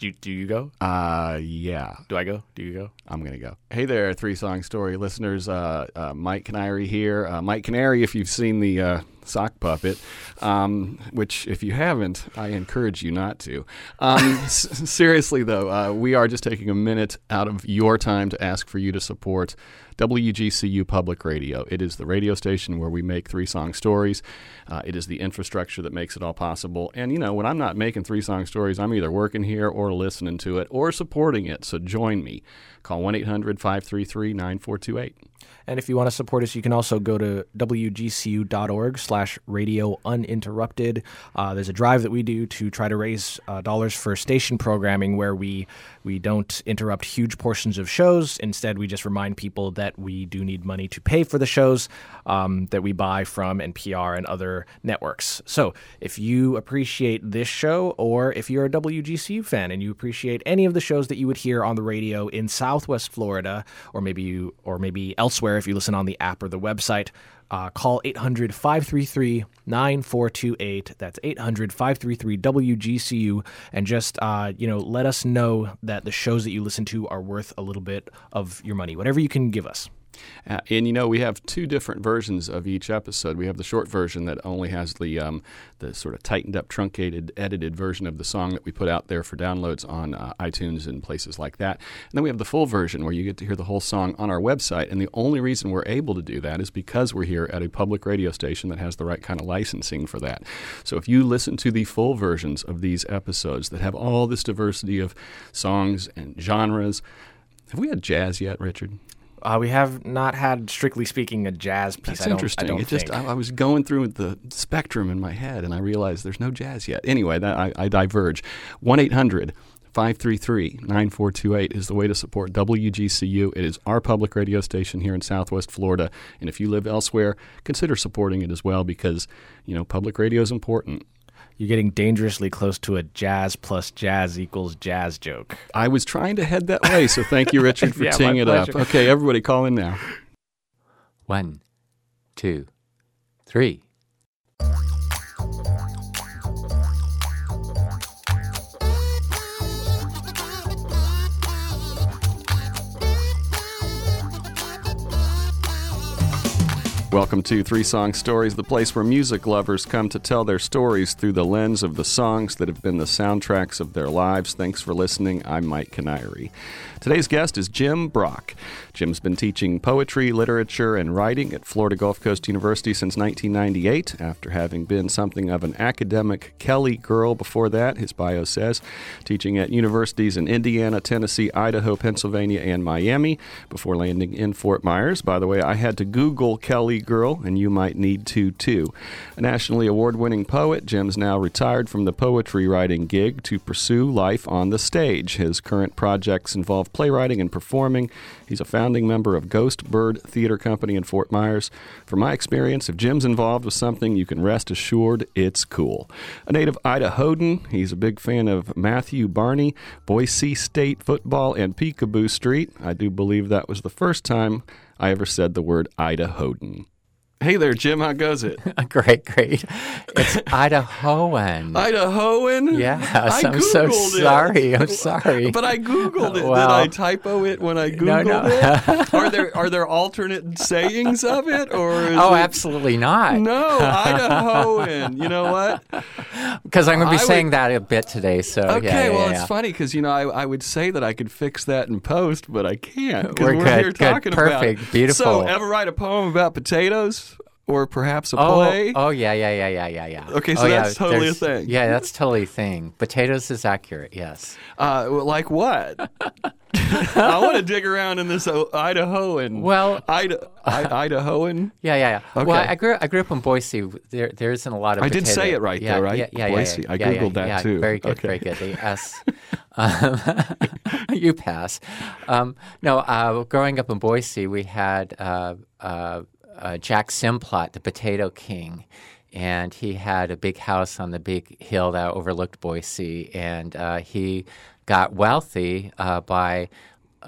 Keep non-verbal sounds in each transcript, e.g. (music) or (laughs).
Do you, do you go? Uh, yeah, Do I go? Do you go? I'm gonna go. Hey there, three song story listeners. Uh, uh, Mike Canary here. Uh, Mike Canary, if you've seen the uh, sock puppet, um, which if you haven't, I encourage you not to. Um, (laughs) s- seriously though, uh, we are just taking a minute out of your time to ask for you to support WGCU Public Radio. It is the radio station where we make three song stories. Uh, it is the infrastructure that makes it all possible. And you know, when I'm not making three song stories, I'm either working here or listening to it or supporting it. So join me. Call 1 800 533 9428. And if you want to support us, you can also go to wgcu.org slash radio uninterrupted. Uh, there's a drive that we do to try to raise uh, dollars for station programming where we, we don't interrupt huge portions of shows. Instead, we just remind people that we do need money to pay for the shows um, that we buy from NPR and other networks. So if you appreciate this show, or if you're a WGCU fan and you appreciate any of the shows that you would hear on the radio in Southwest Florida, or maybe you, or maybe elsewhere if you listen on the app or the website, uh, call 800 533 9428. That's 800 533 WGCU. And just, uh, you know, let us know that the shows that you listen to are worth a little bit of your money, whatever you can give us. Uh, and you know, we have two different versions of each episode. We have the short version that only has the um, the sort of tightened up, truncated, edited version of the song that we put out there for downloads on uh, iTunes and places like that. And then we have the full version where you get to hear the whole song on our website. And the only reason we're able to do that is because we're here at a public radio station that has the right kind of licensing for that. So if you listen to the full versions of these episodes that have all this diversity of songs and genres, have we had jazz yet, Richard? Uh, we have not had, strictly speaking, a jazz piece. That's I don't, interesting. I don't it just. I, I was going through the spectrum in my head, and I realized there's no jazz yet. Anyway, that I, I diverge. One eight hundred. 533 9428 is the way to support WGCU. It is our public radio station here in Southwest Florida. And if you live elsewhere, consider supporting it as well because, you know, public radio is important. You're getting dangerously close to a jazz plus jazz equals jazz joke. I was trying to head that way, so thank you, Richard, for (laughs) Yeah, teeing it up. Okay, everybody call in now. One, two, three. Welcome to Three Song Stories, the place where music lovers come to tell their stories through the lens of the songs that have been the soundtracks of their lives. Thanks for listening. I'm Mike Canary. Today's guest is Jim Brock. Jim's been teaching poetry, literature, and writing at Florida Gulf Coast University since 1998, after having been something of an academic Kelly girl before that, his bio says, teaching at universities in Indiana, Tennessee, Idaho, Pennsylvania, and Miami before landing in Fort Myers. By the way, I had to Google Kelly girl, and you might need to too. A nationally award winning poet, Jim's now retired from the poetry writing gig to pursue life on the stage. His current projects involve playwriting and performing. He's a founding member of Ghost Bird Theater Company in Fort Myers. From my experience, if Jim's involved with something, you can rest assured it's cool. A native Idahoan, he's a big fan of Matthew Barney, Boise State football, and Picabo Street. I do believe that was the first time I ever said the word Idahoan. Hey there, Jim. How goes it? (laughs) great, great. It's Idahoan. Idahoan? Yes, I I'm so it. sorry. I'm sorry. But I googled it. Well, Did I typo it when I googled no, no. it? (laughs) Are there are there alternate sayings of it, or oh, it- absolutely not. No, Idahoan. You know what? (laughs) Because I'm going to I be would- saying that a bit today. So Okay, yeah, yeah, well, yeah. it's funny because you know I, I would say that I could fix that in post, but I can't. We're we're good, here good, talking about perfect, beautiful. So, ever write a poem about potatoes, or perhaps a Oh, play? oh yeah, yeah, yeah, yeah, yeah, yeah. Okay, so oh, yeah, that's totally a thing. Yeah, that's totally a thing. Potatoes is accurate. Yes. Uh, like what? (laughs) I want to dig around in this uh, Idahoan. Well- Ida, I, Idahoan. (laughs) Yeah, yeah, yeah. Well, Okay. I grew I grew up in Boise. There there isn't a lot of. I did potato- say it right yeah, there, right? Yeah, yeah, yeah, Boise. yeah, I yeah, yeah, Googled that yeah. too. Very good, Okay. very good. The (laughs) S. Um, you pass. Um, no, uh, growing up in Boise, we had uh, uh, uh, Jack Simplot, the Potato King. And he had a big house on the big hill that overlooked Boise. And uh, he got wealthy uh, by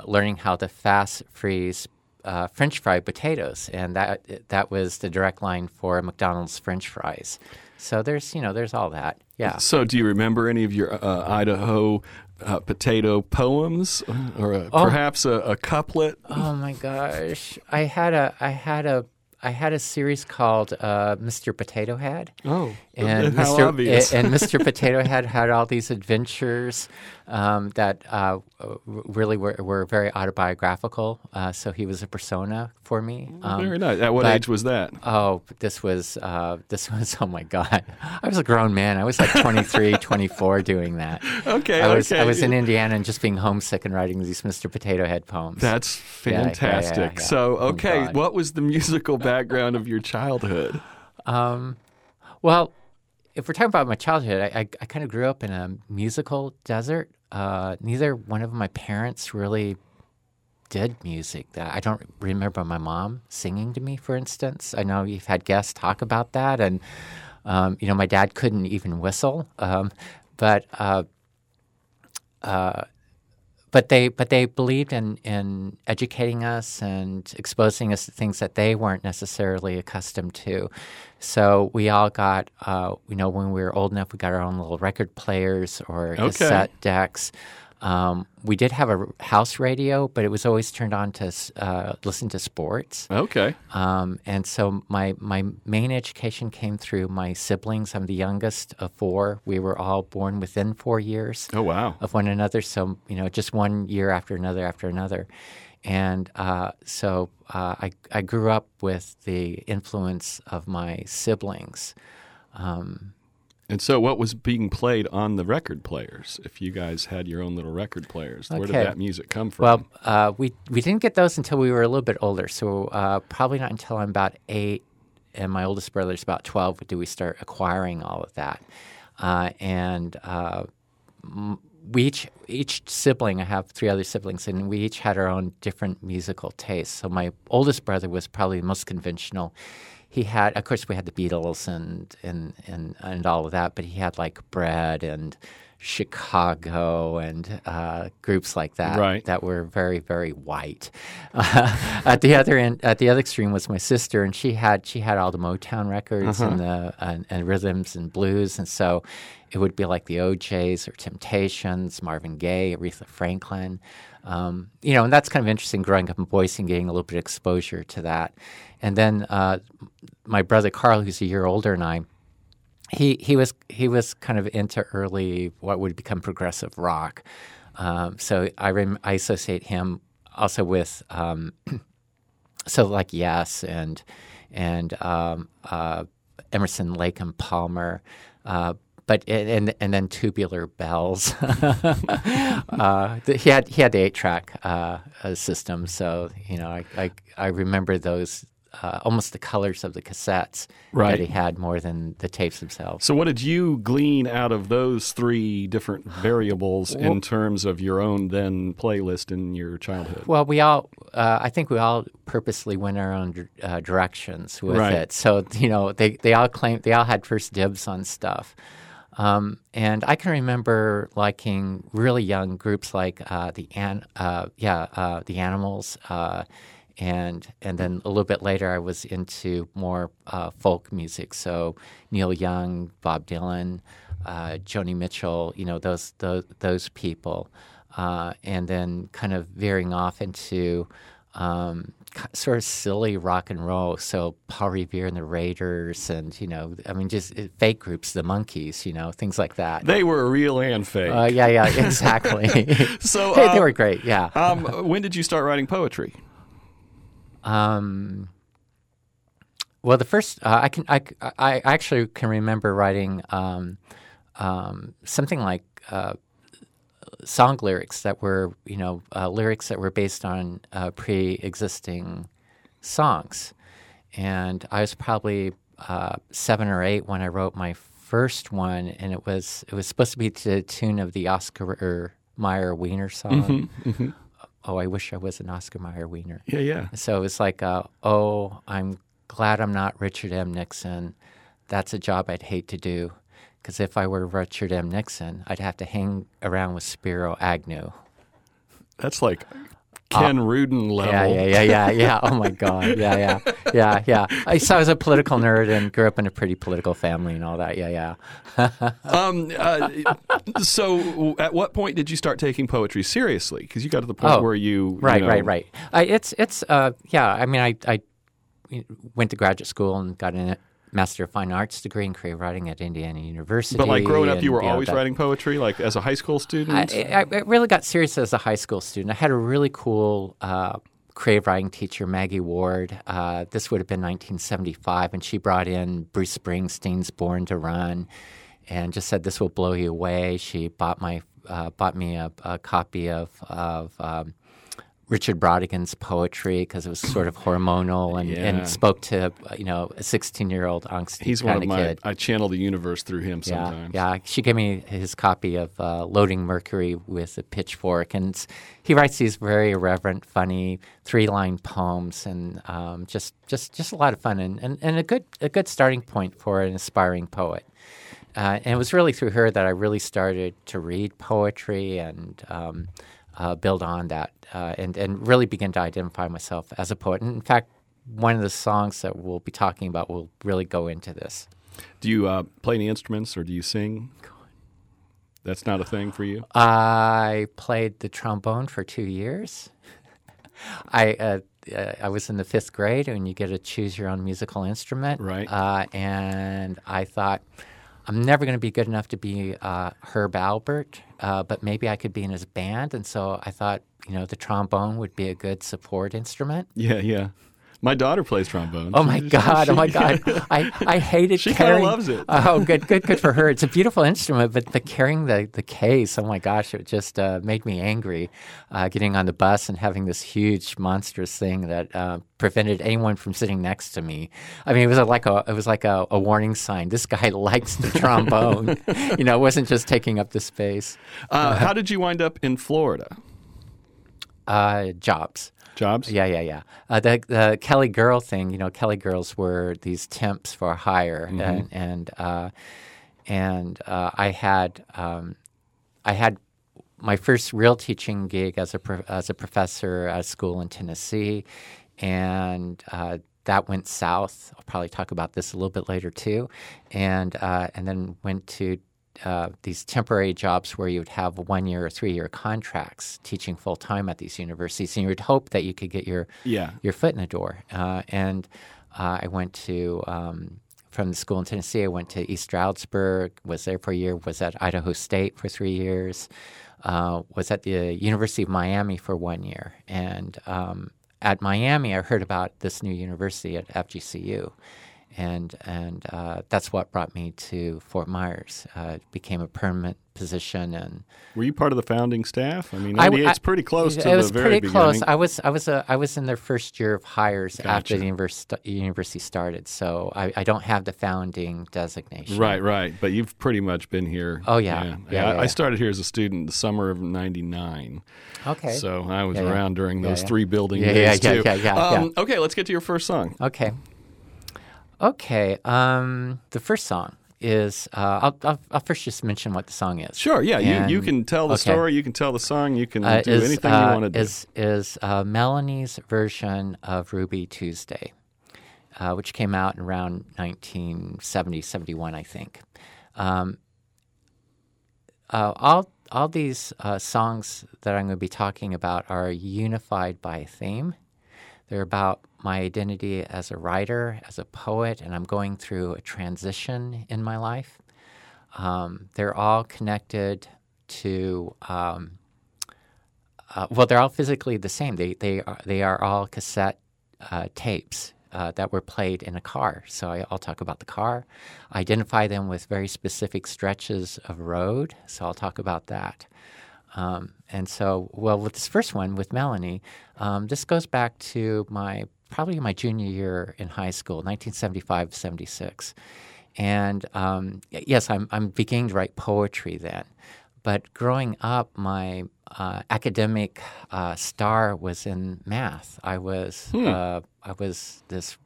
learning how to fast freeze uh, French fried potatoes, and that that was the direct line for McDonald's French fries. So there's you know there's all that. Yeah. So, do you remember any of your uh, Idaho uh, potato poems, or a, Oh. perhaps a, a couplet? Oh my gosh, I had a I had a I had a series called uh, Mr. Potato Head. Oh, and Mr. and Mr. Potato Head had all these adventures um, that uh, really were, were very autobiographical. Uh, so he was a persona for me. Um, Very nice. At what but- age was that? Oh, this was uh, this was (laughs) oh my god! I was a grown man. I was like 23, (laughs) 24 doing that. Okay, I was okay. I was in Indiana and just being homesick and writing these Mr. Potato Head poems. That's Yeah, yeah, yeah, fantastic. yeah. So, Oh, okay, God. what was the musical background of your childhood? Um, well, if we're talking about my childhood, I, I, I kind of grew up in a musical desert. Uh, neither one of my parents really did music. I don't remember my mom singing to me, for instance. I know you've had guests talk about that, and um, you know my dad couldn't even whistle. Um, but uh, uh, but they but they believed in in educating us and exposing us to things that they weren't necessarily accustomed to. So we all got, uh, you know, when we were old enough, we got our own little record players or Okay. cassette decks. Um, we did have a house radio, but it was always turned on to uh, listen to sports. Okay. Um, and so my my main education came through my siblings. I'm the youngest of four. We were all born within four years Oh, wow. of one another. So you know, just one year after another after another, and uh, so uh, I I grew up with the influence of my siblings. And so, what was being played on the record players? If you guys had your own little record players, where did that music come from? Well, uh, we we didn't get those until we were a little bit older. So uh, probably not until I'm about eight, and my oldest brother's about twelve. Do we start acquiring all of that? Uh, and uh, we each each sibling. I have three other siblings, and we each had our own different musical tastes. So my oldest brother was probably the most conventional. He had, of course, we had the Beatles and and and and all of that, but he had like Bread and Chicago and uh, groups like that Right. that were very very white. (laughs) Uh, at the other end, at the other extreme was my sister, and she had she had all the Motown records and the and, and rhythms and blues, and so it would be like the O'Jays or Temptations, Marvin Gaye, Aretha Franklin. Um, you know, and that's kind of interesting growing up in Boise and getting a little bit of exposure to that. And then uh, my brother Carl, who's a year older than I, he he was he was kind of into early what would become progressive rock. Um, so I rem- I associate him also with um, (clears throat) so like Yes and and um, uh, Emerson, Lake and Palmer. Uh, but and and- then tubular bells. (laughs) uh, he had he had the eight track uh, uh, system, so you know I I, I remember those uh, almost the colors of the cassettes Right. that he had more than the tapes themselves. so, what did you glean out of those three different variables in terms of your own then playlist in your childhood? Well, we all, uh, I think we all purposely went our own uh, directions with Right. it. So, you know, they, they all claimed, they all had first dibs on stuff. Um, and I can remember liking really young groups like uh, the an, uh, yeah, uh, the Animals, uh, and and then a little bit later I was into more uh, folk music. So Neil Young, Bob Dylan, uh, Joni Mitchell, you know those those, those people, uh, and then kind of veering off into um, sort of silly rock and roll. So Paul Revere and the Raiders, and you know, I mean, just uh, fake groups, the Monkees, you know, things like that. They were real and fake. Uh, yeah, yeah, (laughs) exactly. so, hey, they uh, were great. Yeah. um, when did you start writing poetry? Um, well, the first uh, I can I, I actually can remember writing um, um, something like uh, song lyrics that were you know uh, lyrics that were based on uh, pre-existing songs, and I was probably uh, seven or eight when I wrote my first one, and it was it was supposed to be to the tune of the Oscar Mayer Wiener song. Oh, I wish I was an Oscar Mayer Wiener. Yeah, yeah. So it's like, uh, oh, I'm glad I'm not Richard M. Nixon. That's a job I'd hate to do. Because if I were Richard M. Nixon, I'd have to hang around with Spiro Agnew. That's like Ken Rudin level. Yeah, yeah, yeah, yeah, yeah. Oh my (laughs) God. Yeah, yeah, yeah, yeah. I, so I was a political nerd and grew up in a pretty political family and all that. Yeah, yeah. (laughs) Um, uh, so, at what point did you start taking poetry seriously? Because you got to the point Oh, where you, you Right, know- right, right. I, it's it's uh yeah. I mean, I I went to graduate school and got a Master of Fine Arts degree in creative writing at Indiana University. But like growing up, you were know, always that- writing poetry, like as a high school student. I, I, I really got serious as a high school student. I had a really cool uh, creative writing teacher, Maggie Ward. Uh, this would have been 1975, and she brought in Bruce Springsteen's "Born to Run," and just said, "This will blow you away." She bought my uh, bought me a, a copy of of um, Richard Brautigan's poetry because it was sort of hormonal and, Yeah. and spoke to you know a 16 year old angsty He's one of my. kid. I channel the universe through him Yeah, sometimes. yeah. She gave me his copy of uh, Loading Mercury with a pitchfork, and he writes these very irreverent, funny three-line poems, and um, just, just, just a lot of fun, and, and, and a good, a good starting point for an aspiring poet. Uh, and it was really through her that I really started to read poetry and um, uh, build on that, uh, and and really begin to identify myself as a poet. And in fact, one of the songs that we'll be talking about will really go into this. Do you uh, play any instruments or do you sing? That's not a thing for you. I played the trombone for two years. (laughs) I uh, uh, I was in the fifth grade, and you get to choose your own musical instrument. Right. Uh, and I thought, I'm never going to be good enough to be uh, Herb Alpert, uh, but maybe I could be in his band. And so I thought, you know, the trombone would be a good support instrument. Yeah, yeah. My daughter plays trombone. Oh my God! Oh my God! (laughs) I, I hated She carrying. loves it. Oh, good, good, good for her. It's a beautiful instrument, but the carrying the, the case, oh my gosh, it just uh, made me angry. Uh, getting on the bus and having this huge, monstrous thing that uh, prevented anyone from sitting next to me. I mean, it was a, like a it was like a, a warning sign. This guy (laughs) likes the trombone. (laughs) you know, it wasn't just taking up the space. Uh, how did you wind up in Florida? Uh, jobs. Jobs? Yeah, yeah, yeah. Uh, the the Kelly Girl thing, you know, Kelly Girls were these temps for hire, and and uh, and uh, I had um, I had my first real teaching gig as a pro- as a professor at a school in Tennessee, and uh, that went south. I'll probably talk about this a little bit later too, and uh, and then went to uh, these temporary jobs where you would have one year or three year contracts teaching full time at these universities, and you would hope that you could get your Yeah. your foot in the door. Uh, and uh, I went to um, from the school in Tennessee. I went to East Stroudsburg. Was there for a year. Was at Idaho State for three years. Uh, was at the University of Miami for one year. And um, at Miami, I heard about this new university at FGCU. And and uh, that's what brought me to Fort Myers. Uh, it became a permanent position, and Were you part of the founding staff? I mean, I- 98's I- pretty close to it was the very pretty close. beginning. I was I was a, I was in their first year of hires after the university, university started, so I, I don't have the founding designation. Right, right. But you've pretty much been here. Oh, yeah. Yeah, Yeah, I, yeah, I yeah. started here as a student in the summer of 99. Okay. So I was around during those three building days yeah, too. yeah, yeah, yeah, Um, Okay, let's get to your first song. Okay. Okay. Um, the first song is uh, I'll, I'll I'll first just mention what the song is. Sure, yeah. You, you can tell the okay. story, you can tell the song, you can Uh, do is, anything uh, you want to do. Is is uh, Melanie's version of Ruby Tuesday, uh, which came out in around 1970, 71, I think. Um, uh, all all these uh, songs that I'm going to be talking about are unified by a theme. They're about my identity as a writer, as a poet, and I'm going through a transition in my life. Um, they're all connected to um, uh, well, they're all physically the same. They they are they are all cassette uh, tapes uh, that were played in a car. So I, I'll talk about the car. Identify them with very specific stretches of road. So I'll talk about that. Um, and so, well, with this first one with Melanie, um, this goes back to my probably my junior year in high school, 1975 76. And um, yes, I'm, I'm beginning to write poetry then. But growing up, my uh, academic uh, star was in math. I was uh, I was this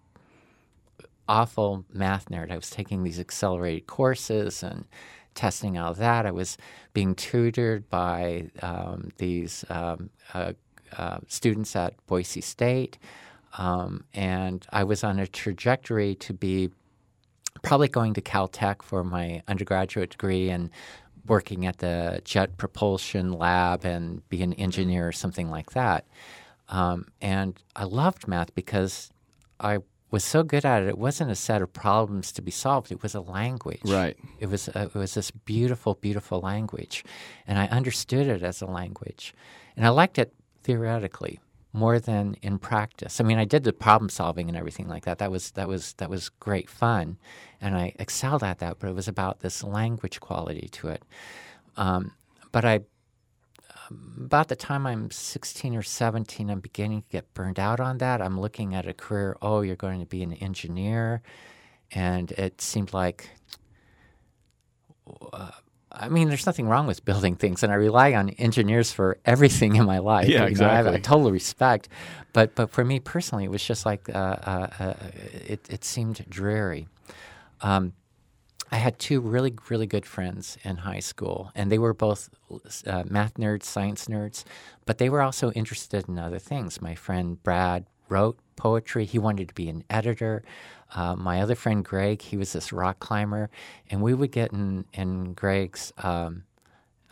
awful math nerd. I was taking these accelerated courses and testing out that. I was being tutored by um, these um, uh, uh, students at Boise State, um, and I was on a trajectory to be probably going to Caltech for my undergraduate degree and working at the jet propulsion lab and be an engineer or something like that. Um, and I loved math because I was so good at it. It wasn't a set of problems to be solved. It was a language. Right. It was a, it was this beautiful, beautiful language, and I understood it as a language, and I liked it theoretically more than in practice. I mean, I did the problem solving and everything like that. That was that was that was great fun, and I excelled at that. But it was about this language quality to it. Um, but I, about the time I'm 16 or 17, I'm beginning to get burned out on that. I'm looking at a career. Oh, you're going to be an engineer, and it seemed like. Uh, I mean, there's nothing wrong with building things, and I rely on engineers for everything in my life. Yeah, You know, exactly. I have a total respect, but but for me personally, it was just like uh, uh, uh, it it seemed dreary. Um, I had two really really good friends in high school, and they were both uh, math nerds, science nerds, but they were also interested in other things. My friend Brad wrote poetry. He wanted to be an editor. Uh, my other friend Greg, he was this rock climber, and we would get in in Greg's um,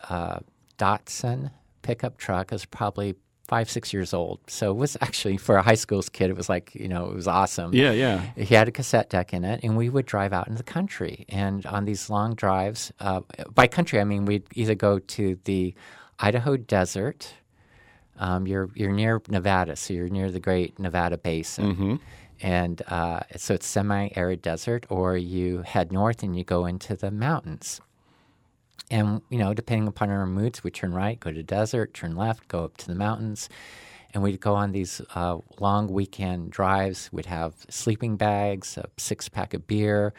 uh, Datsun pickup truck. It was probably five six years old, so it was actually for a high school kid. It was like you know it was awesome. Yeah, yeah. He had a cassette deck in it, and we would drive out into the country. And on these long drives, uh, by country I mean we'd either go to the Idaho desert. Um, you're you're near Nevada, so you're near the Great Nevada Basin, and uh, so it's semi-arid desert. Or you head north and you go into the mountains. And you know, depending upon our moods, we turn right, go to desert, turn left, go up to the mountains, and we'd go on these uh, long weekend drives. We'd have sleeping bags, a six pack of beer,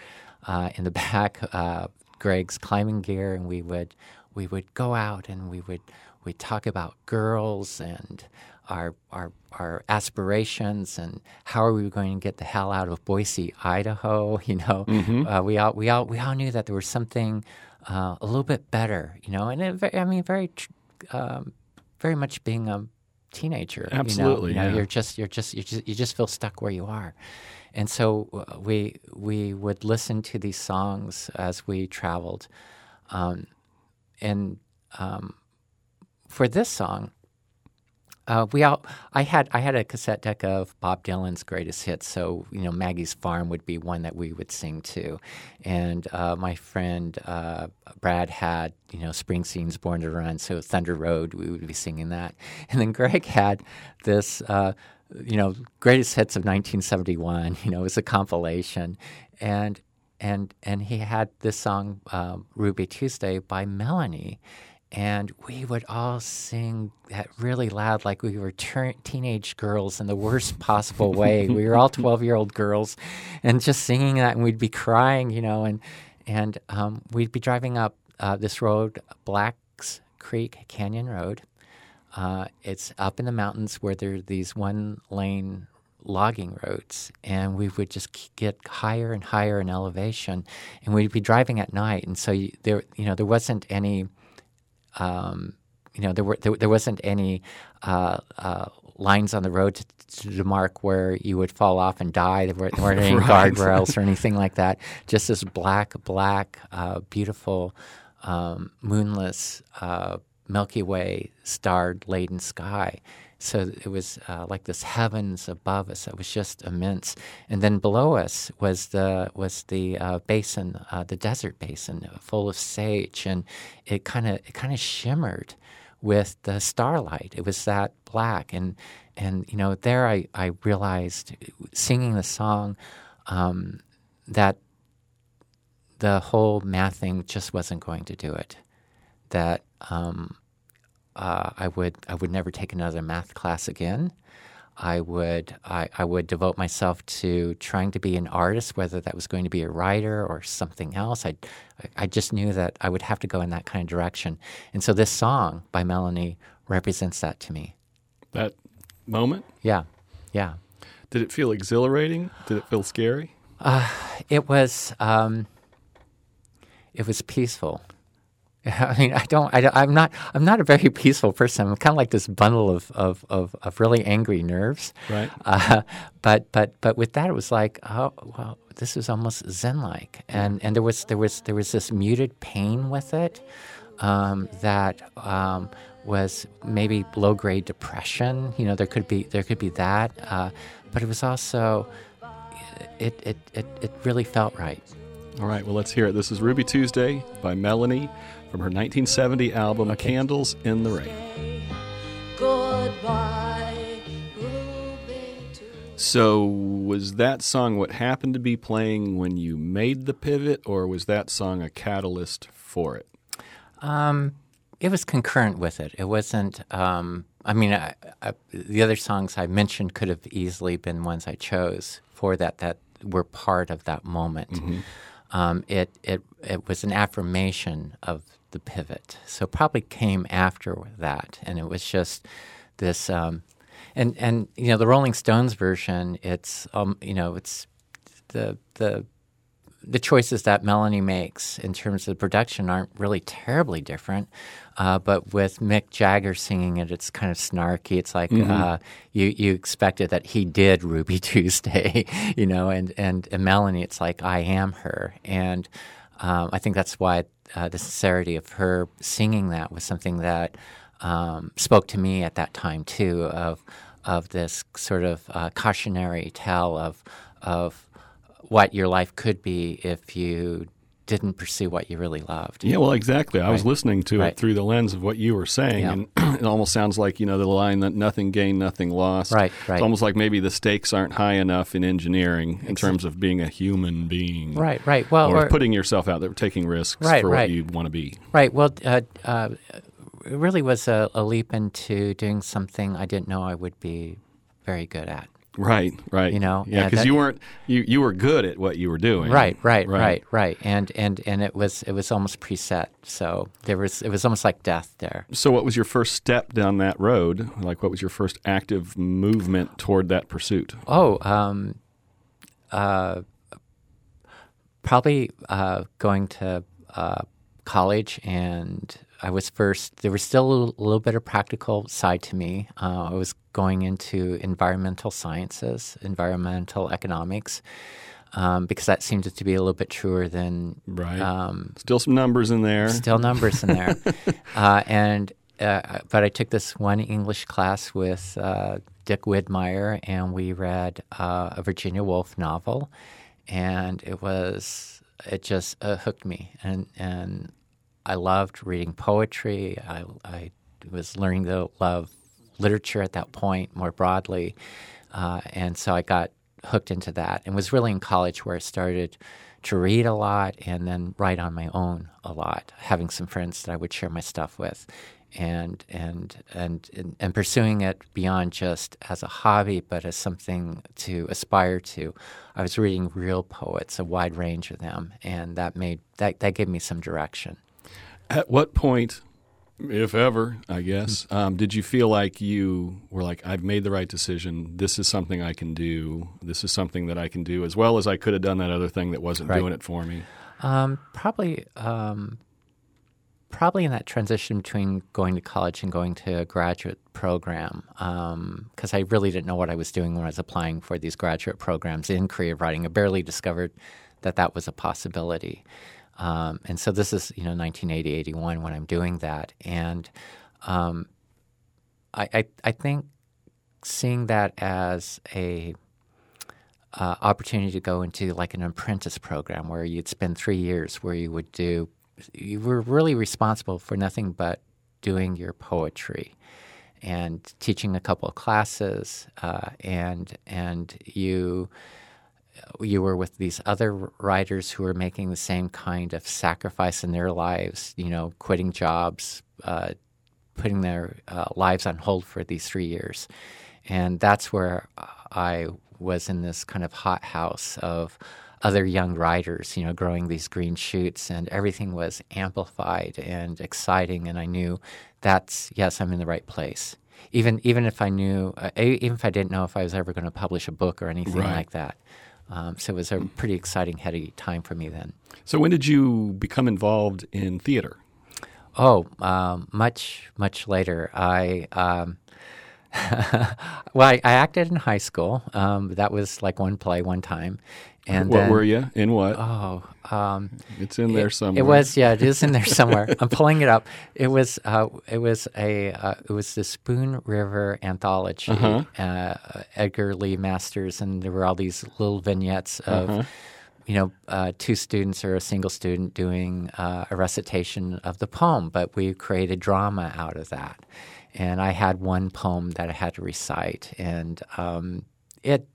uh, in the (laughs) back, uh, Greg's climbing gear, and we would we would go out and we would we'd talk about girls and our our our aspirations and how are we going to get the hell out of Boise, Idaho? (laughs) You know, uh, we all we all we all knew that there was something uh, a little bit better. You know, and it, I mean, very um, very much being a teenager. you know? Absolutely, you know, yeah. you're just you're just you just you just feel stuck where you are. And so uh, we we would listen to these songs as we traveled, um, and um, for this song, uh, we all I had I had a cassette deck of Bob Dylan's greatest hits. So you know Maggie's Farm would be one that we would sing to, and uh, my friend uh, Brad had you know Springsteen's Born to Run. So Thunder Road we would be singing that, and then Greg had this. Uh, you know, greatest hits of 1971. You know, it was a compilation, and and and he had this song um, "Ruby Tuesday" by Melanie, and we would all sing that really loud, like we were tur teenage girls in the worst possible way. we were all (laughs) 12 year old girls, and just singing that, and we'd be crying, you know, and and um, we'd be driving up uh, this road, Blacks Creek Canyon Road. Uh, it's up in the mountains where there are these one lane logging roads, and we would just get higher and higher in elevation, and we'd be driving at night, and so you, there, you know, there wasn't any, um, you know, there were there, there wasn't any uh, uh, lines on the road to, to mark where you would fall off and die. There weren't, there weren't any (laughs) Right. guardrails or anything like that. Just this black, black, uh, beautiful, um, moonless. Uh, Milky Way star laden sky. So it was uh, like this heavens above us. It was just immense. And then below us was the was the uh, basin, uh, the desert basin, full of sage, and it kind of it kind of shimmered with the starlight. It was that black, and and you know there I I realized singing the song um, that the whole math thing just wasn't going to do it that um, uh, I would I would never take another math class again. I would I, I would devote myself to trying to be an artist, whether that was going to be a writer or something else. I I just knew that I would have to go in that kind of direction, and so this song by Melanie represents that to me. That moment, Yeah, yeah. did it feel exhilarating? Did it feel scary? It was um, it was peaceful. (laughs) I mean, I don't, I am not, I'm not a very (laughs) peaceful person. I'm kind of like this bundle of, of, of, of really angry nerves. Right. (laughs) Uh, but, but, but with that, it was like, oh, well, this is almost Zen-like, and and there was there was there was this muted pain with it um, that um, was maybe low grade depression. You know, there could be there could be that, uh, but it was also it, it it it really felt right. All right, well, let's hear it. This is Ruby Tuesday by Melanie from her 1970 album okay. Candles in the Rain. Goodbye, So, was that song what happened to be playing when you made the pivot, or was that song a catalyst for it? Um, it was concurrent with it. It wasn't. Um, I mean, I, I, the other songs I mentioned could have easily been ones I chose for that. That were part of that moment. Mm-hmm um, it, it, it was an affirmation of the pivot. So probably came after that, and it was just this. Um, and and you know the Rolling Stones version, it's um, you know it's the the the choices that Melanie makes in terms of production aren't really terribly different. Uh, but with Mick Jagger singing it, it's kind of snarky. It's like mm-hmm. uh, you you expected that he did Ruby (laughs) Tuesday, you know, and, and, and Melanie, it's like I am her, and um, I think that's why uh, the sincerity of her singing that was something that um, spoke to me at that time too of of this sort of uh, cautionary tale of of what your life could be if you didn't pursue what you really loved. Yeah, well, exactly. I right. was listening to right. it through the lens of what you were saying, yeah. and (clears throat) it almost sounds like you know the line that nothing gained, nothing lost. Right, right. It's almost like maybe the stakes aren't high enough in engineering in terms of being a human being. Right, right. Well, or, or putting yourself out there, taking risks right, for what you want to be. Right. Well, uh, uh, it really was a, a leap into doing something I didn't know I would be very good at. Right, right. You know, yeah, because you weren't you you were good at what you were doing. Right, right, right, right, right. And and and it was it was almost preset. So there was it was almost like death there. So what was your first step down that road? Like what was your first active movement toward that pursuit? Oh, um, uh, probably uh, going to uh, college and I was first, there was still a little, little bit of practical side to me. Uh, I was going into environmental sciences, environmental economics, um, because that seemed to be a little bit truer than. Right. Um, still some numbers in there. Still numbers in there. (laughs) uh, and, uh, but I took this one English class with uh, Dick Widmeyer, and we read uh, a Virginia Woolf novel, and it was, it just uh, hooked me. And, and I loved reading poetry. I, I was learning to love literature at that point more broadly. Uh, and so I got hooked into that and was really in college where I started to read a lot and then write on my own a lot, having some friends that I would share my stuff with. And, and and and and pursuing it beyond just as a hobby, but as something to aspire to. I was reading real poets, a wide range of them, and that made that that gave me some direction. At what point, if ever, I guess, um, did you feel like you were like, I've made the right decision. This is something I can do. This is something that I can do as well as I could have done that other thing that wasn't right. doing it for me? Um, probably, um, probably in that transition between going to college and going to a graduate program, because um, I really didn't know what I was doing when I was applying for these graduate programs in creative writing. I barely discovered that that was a possibility. Um, and so this is, you know, 1980, 81 when I'm doing that. And um, I, I, I, think seeing that as a uh, opportunity to go into like an apprentice program where you'd spend three years where you would do, you were really responsible for nothing but doing your poetry and teaching a couple of classes uh, and and you you were with these other writers who were making the same kind of sacrifice in their lives, you know, quitting jobs, uh, putting their uh, lives on hold for these three years. And that's where I was in this kind of hot house of other young writers, you know, growing these green shoots, and everything was amplified and exciting. And I knew that's, yes, I'm in the right place. Even, even if I knew, uh, even if I didn't know if I was ever going to publish a book or anything right. like that. Um, so it was a pretty exciting, heady time for me then. So when did you become involved in theater? Oh, um, much much later. I um, (laughs) well, I, I, acted in high school. Um, that was like one play, one time. And what then, were you in? What? Oh, um, it's in there somewhere. It was, yeah, it is in there somewhere. (laughs) I'm pulling it up. It was, uh, it was a, uh, it was the Spoon River anthology. Uh-huh. Uh, Edgar Lee Masters, and there were all these little vignettes of. Uh-huh. You know, uh, two students or a single student doing uh, a recitation of the poem, but we created drama out of that. And I had one poem that I had to recite, and um, it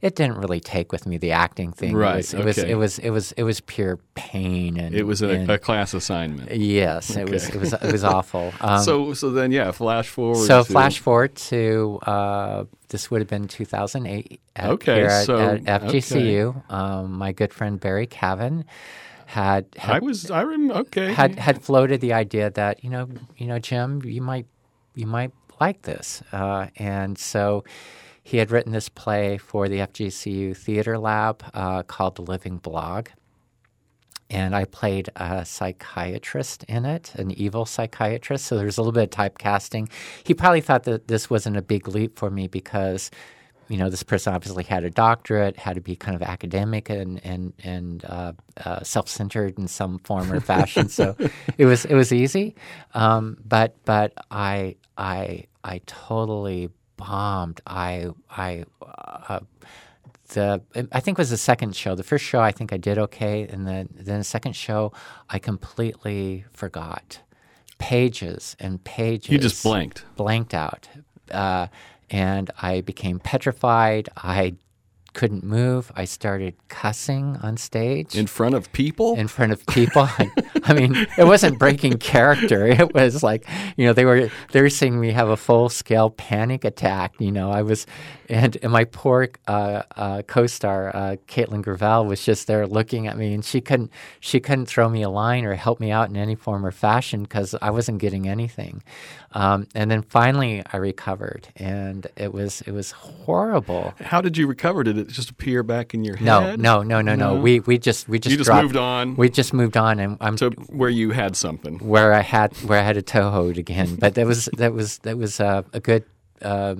it didn't really take with me the acting thing. Right. It was, okay. it was it was it was it was pure pain and it was a, and, a class assignment. Yes, Okay. it was it was it was awful. (laughs) Um, so so then yeah, flash forward. so to- flash forward to uh, this would have been 2008. At, Okay, here at, so- at FGCU. Um, my good friend Barry Cavin had had I was I rem okay. had had floated the idea that you know you know Jim you might you might like this uh, and so he had written this play for the FGCU Theater Lab uh, called The Living Blog and I played a psychiatrist in it, an evil psychiatrist. So there's a little bit of typecasting. He probably thought that this wasn't a big leap for me because, you know, this person obviously had a doctorate, had to be kind of academic and and and uh, uh, self-centered in some form or (laughs) fashion. so it was it was easy, um, but but I I I totally bombed. I I. Uh, the I think it was the second show. The first show I think I did okay, and then then the second show I completely forgot pages and pages. you just blanked. blanked out, uh, and I became petrified. I couldn't move. I started cussing on stage In front of people? in front of people. I, (laughs) (laughs) (laughs) I mean, it wasn't breaking character. It was like, you know, they were they were seeing me have a full scale panic attack. You know, I was, and, and my poor uh, uh, co-star uh, Caitlin Gravel was just there looking at me, and she couldn't she couldn't throw me a line or help me out in any form or fashion because I wasn't getting anything. Um, and then finally, I recovered, and it was it was horrible. How did you recover? Did it just appear back in your No, head? no, no, no, no. No? We we just we just You just dropped- moved on We just moved on, and I'm to where you had something. where I had where I had a toehold again. But that was that was that was uh, a good uh,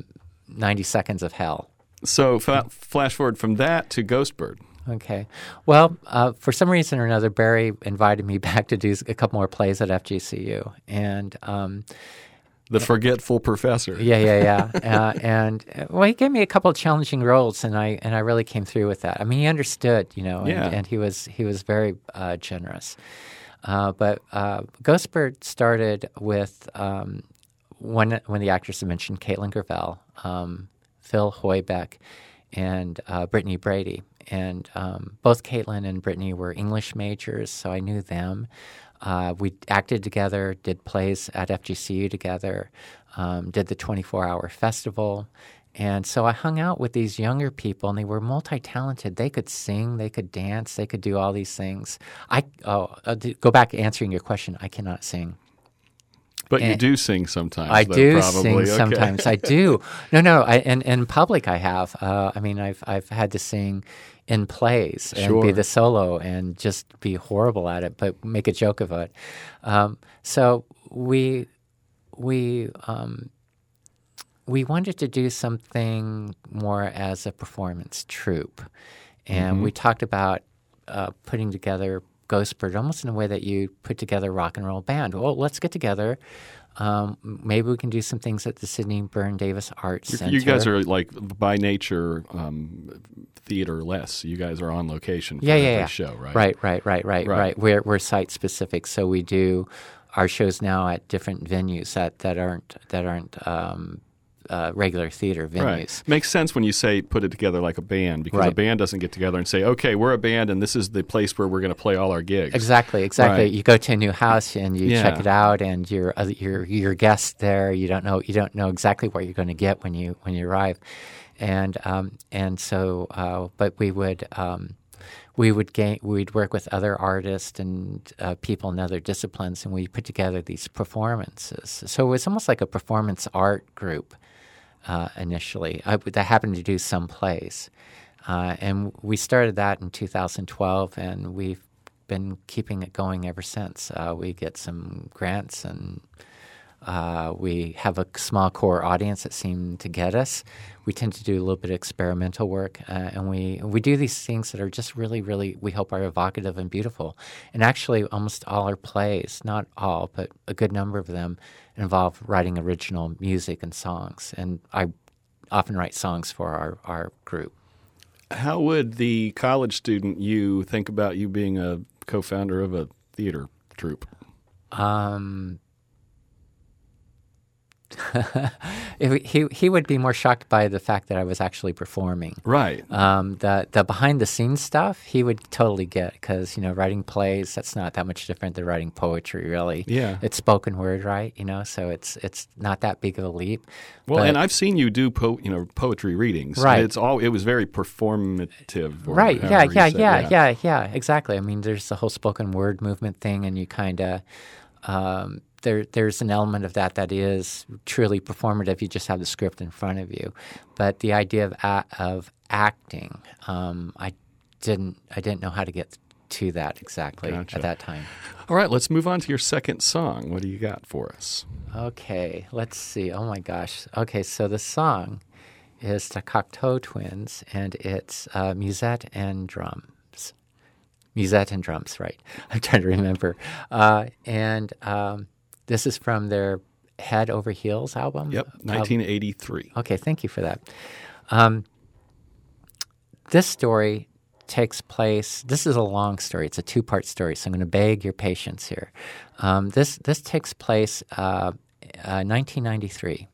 ninety seconds of hell. So flash forward from that to Ghostbird. Okay. Well, uh, for some reason or another, Barry invited me (laughs) back to do a couple more plays at FGCU, and um, The forgetful professor. yeah, yeah, yeah. uh, and uh, well, he gave me a couple of challenging roles, and I and I really came through with that. I mean, he understood, you know, and, Yeah. and he was he was very uh, generous. Uh, but uh, Ghostbird started with um, when when the actress I mentioned, Caitlin Gravel, um, Phil Hoybeck, and uh, Brittany Brady. And um, both Caitlin and Brittany were English majors, so I knew them. Uh, we acted together, did plays at FGCU together, um, did the 24 hour festival. And so I hung out with these younger people, and they were multi talented. They could sing, they could dance, they could do all these things. I oh, uh, go back answering your question. I cannot sing. But you do sing sometimes. I though, do probably. sing Okay. sometimes. I do. No, no. I, in in public, I have. Uh, I mean, I've I've had to sing in plays and be the solo and just be horrible at it, but make a joke of it. Um, so we we um, we wanted to do something more as a performance troupe, and Mm-hmm. we talked about uh, putting together Ghostbird almost in a way that you put together a rock and roll band. Well, let's get together. Um, maybe we can do some things at the Sidney Berne Davis Arts Center. You guys are like by nature um, theater less. You guys are on location for yeah, yeah, yeah. show, right? Right, right, right, right, Right. right. We're we're site specific, so we do our shows now at different venues that, that aren't that aren't um, uh, regular theater venues. Right. Makes sense when you say put it together like a band because a band doesn't get together and say, okay, we're a band and this is the place where we're going to play all our gigs. Exactly, exactly. Right. You go to a new house and you check it out, and you're uh, you're you're guest there. You don't know you don't know exactly what you're going to get when you when you arrive, and um, and so uh, but we would. Um, we would gain, we'd work with other artists and uh, people in other disciplines, and we put together these performances. So it was almost like a performance art group uh, initially. I, that happened to do some plays, uh, and we started that in 2012, and we've been keeping it going ever since. Uh, we get some grants and uh, we have a small core audience that seem to get us. We tend to do a little bit of experimental work, uh, and we we do these things that are just really, really we hope are evocative and beautiful. And actually, almost all our plays, not all, but a good number of them, involve writing original music and songs. And I often write songs for our our group. How would the college student you think about you being a co-founder of a theater troupe? Um, (laughs) he he would be more shocked by the fact that I was actually performing. Right. Um, the the behind the scenes stuff he would totally get because you know writing plays that's not that much different than writing poetry really. Yeah. It's spoken word, right? You know, so it's it's not that big of a leap. Well, But- and I've seen you do po- you know poetry readings. Right. It's all it was very performative. right yeah yeah say- yeah yeah yeah exactly i mean there's the whole spoken word movement thing and you kind of um, there there's an element of that that is truly performative you just have the script in front of you but the idea of a- of acting um, i didn't i didn't know how to get to that exactly Gotcha. at that time All right, let's move on to your second song. What do you got for us? Okay, let's see. Oh my gosh. Okay, so the song is the Cocteau Twins, and it's uh, musette and drums. Musette and drums, right? (laughs) I'm trying to remember. Uh, and um, this is from their Head Over Heels album. Yep, Uh, 1983. Okay, thank you for that. Um, this story takes place. This is a long story. It's a two-part story, so I'm going to beg your patience here. Um, this this takes place uh, uh, 1993.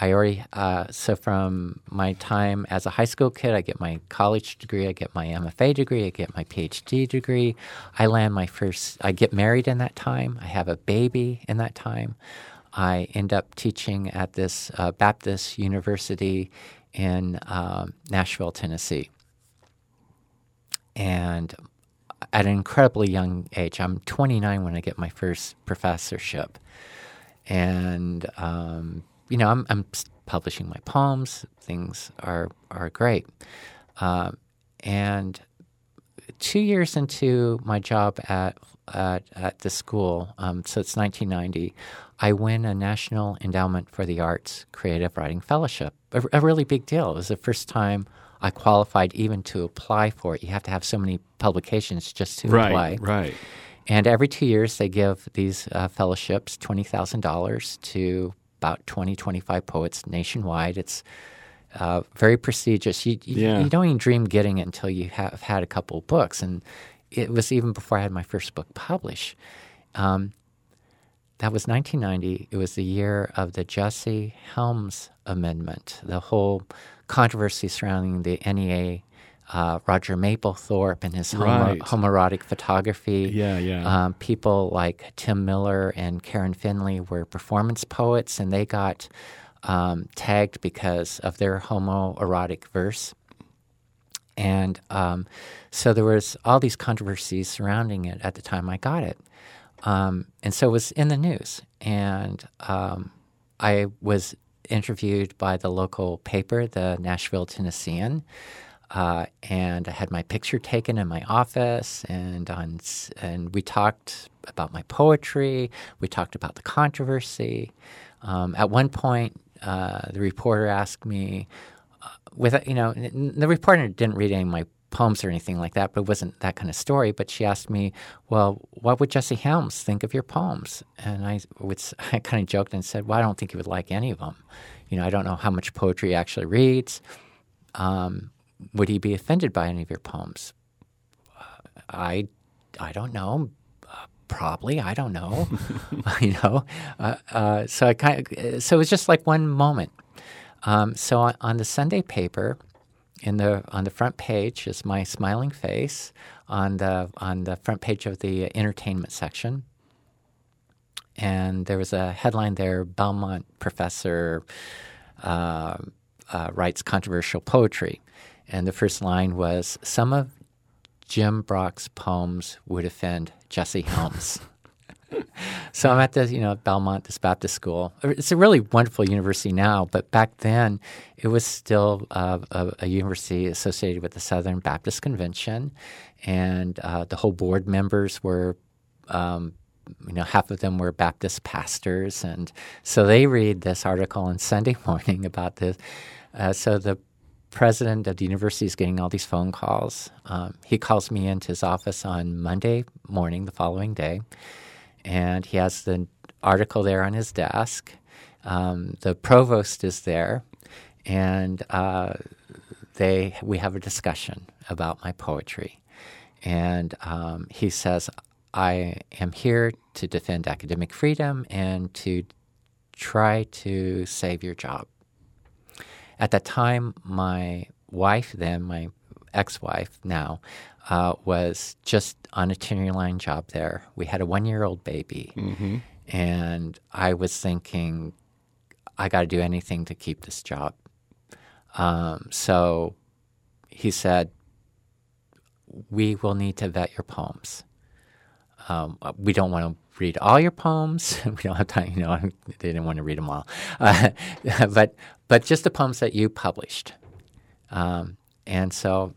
I already uh, so from my time as a high school kid, I get my college degree, I get my MFA degree, I get my PhD degree. I land my first. I get married in that time. I have a baby in that time. I end up teaching at this uh, Baptist University in um, Nashville, Tennessee. And at an incredibly young age, I'm 29 when I get my first professorship. And, um, you know, I'm, I'm publishing my poems, things are, are great. Um, and two years into my job at at, at the school, um, so it's 1990, I win a National Endowment for the Arts Creative Writing Fellowship. A, a really big deal. It was the first time I qualified even to apply for it. You have to have so many publications just to apply. Right, right. And every two years, they give these uh, fellowships $20,000 to about 20, 25 poets nationwide. It's uh, very prestigious. You, you, Yeah. you don't even dream getting it until you have had a couple of books. And it was even before I had my first book published. Um, that was 1990. It was the year of the Jesse Helms Amendment, the whole controversy surrounding the NEA, uh, Roger Mapplethorpe and his homo- Right. homoerotic photography. Yeah, yeah. Um, people like Tim Miller and Karen Finley were performance poets, and they got um, tagged because of their homoerotic verse. And um, so there was all these controversies surrounding it at the time I got it. Um, and so it was in the news. And um, I was interviewed by the local paper, the Nashville Tennessean. Uh, and I had my picture taken in my office, and on and we talked about my poetry. We talked about the controversy. Um, at one point, uh, the reporter asked me, uh, with you know, the reporter didn't read any of my poems or anything like that, but it wasn't that kind of story. But she asked me, "Well, what would Jesse Helms think of your poems?" And I, would, (laughs) I kind of joked and said, "Well, I don't think he would like any of them. You know, I don't know how much poetry he actually reads. Um, would he be offended by any of your poems?" Uh, I, I don't know. Uh, probably, I don't know. (laughs) (laughs) you know, uh, uh, so I kind of, so it was just like one moment. Um, so on, on the Sunday paper, in the on the front page is my smiling face. On the on the front page of the entertainment section, and there was a headline there: Belmont professor uh, uh, writes controversial poetry, and the first line was: "Some of Jim Brock's poems would offend Jesse Helms." (laughs) so I'm at the you know Belmont, this Baptist school. It's a really wonderful university now, but back then it was still uh, a, a, university associated with the Southern Baptist Convention, and uh, the whole board members were. Um, you know, half of them were Baptist pastors, and so they read this article on Sunday (laughs) morning about this. Uh, so the president of the university is getting all these phone calls. Um, he calls me into his office on Monday morning, the following day, and he has the article there on his desk. Um, the provost is there, and uh, they we have a discussion about my poetry. And um, he says, I am here to defend academic freedom and to try to save your job. At that time, my wife, then my ex wife now, uh, was just on a tenure line job there. We had a one year old baby. Mm-hmm. And I was thinking, I got to do anything to keep this job. Um, so he said, We will need to vet your poems. Um, we don't want to read all your poems. (laughs) we don't have time, you know, (laughs) they didn't want to read them all. Uh, (laughs) but, but just the poems that you published. Um, and so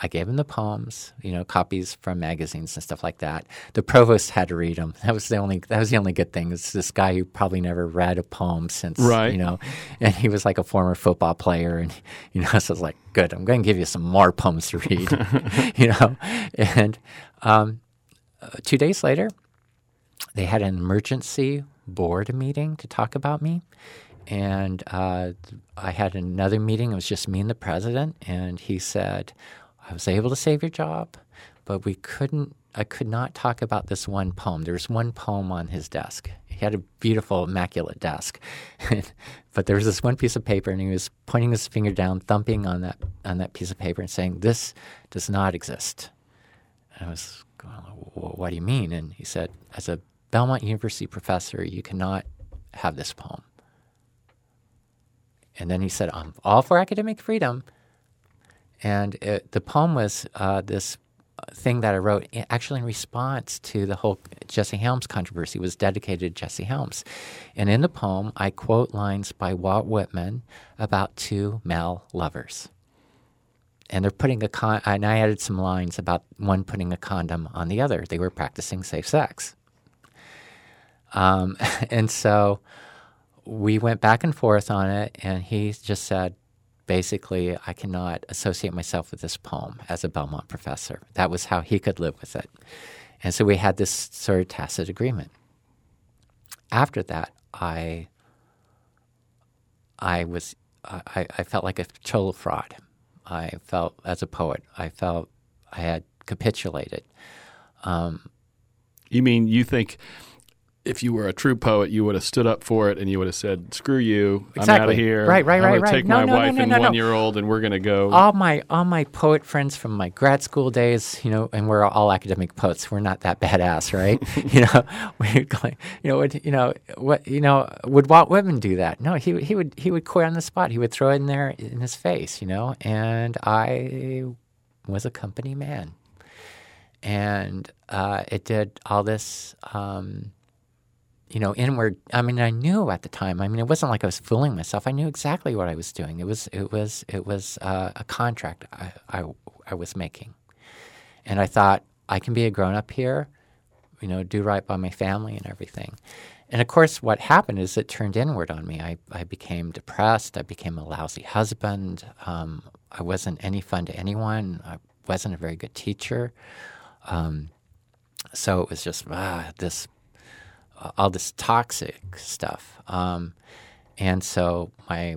I gave him the poems, you know, copies from magazines and stuff like that. The provost had to read them. That was the only that was the only good thing. It's this guy who probably never read a poem since, right. you know, and he was like a former football player, and you know, so I was like, good, I'm going to give you some more poems to read, you know, and um, uh, two days later, they had an emergency board meeting to talk about me. And uh, I had another meeting. It was just me and the president. And he said, I was able to save your job, but we couldn't. I could not talk about this one poem. There was one poem on his desk. He had a beautiful, immaculate desk, (laughs) but there was this one piece of paper, and he was pointing his finger down, thumping on that on that piece of paper, and saying, "This does not exist." And I was going, "What do you mean?" And he said, "As a Belmont University professor, you cannot have this poem." And then he said, "I'm all for academic freedom." And it, the poem was uh, this thing that I wrote actually in response to the whole Jesse Helms controversy was dedicated to Jesse Helms. And in the poem, I quote lines by Walt Whitman about two male lovers. And they're putting a con, and I added some lines about one putting a condom on the other. They were practicing safe sex. Um, (laughs) and so we went back and forth on it, and he just said, basically, I cannot associate myself with this poem as a Belmont professor. That was how he could live with it. And so we had this sort of tacit agreement. After that, I I was I, I felt like a total fraud. I felt as a poet, I felt I had capitulated. Um, you mean you think if you were a true poet, you would have stood up for it and you would have said, "Screw you, exactly. I'm out of here. Right, right, right, I'm right. Take no, my no, wife no, and one year old, and we're going to go." All my all my poet friends from my grad school days, you know, and we're all academic poets. We're not that badass, right? (laughs) (laughs) you know, (laughs) we're going, you know, would you know what you know? Would Walt Whitman do that? No, he he would he would quit on the spot. He would throw it in there in his face, you know. And I was a company man, and uh, it did all this. Um, you know, inward. I mean, I knew at the time. I mean, it wasn't like I was fooling myself. I knew exactly what I was doing. It was, it was, it was uh, a contract I, I, I was making, and I thought I can be a grown up here, you know, do right by my family and everything. And of course, what happened is it turned inward on me. I, I became depressed. I became a lousy husband. Um, I wasn't any fun to anyone. I wasn't a very good teacher. Um, so it was just ah, this all this toxic stuff. Um, and so my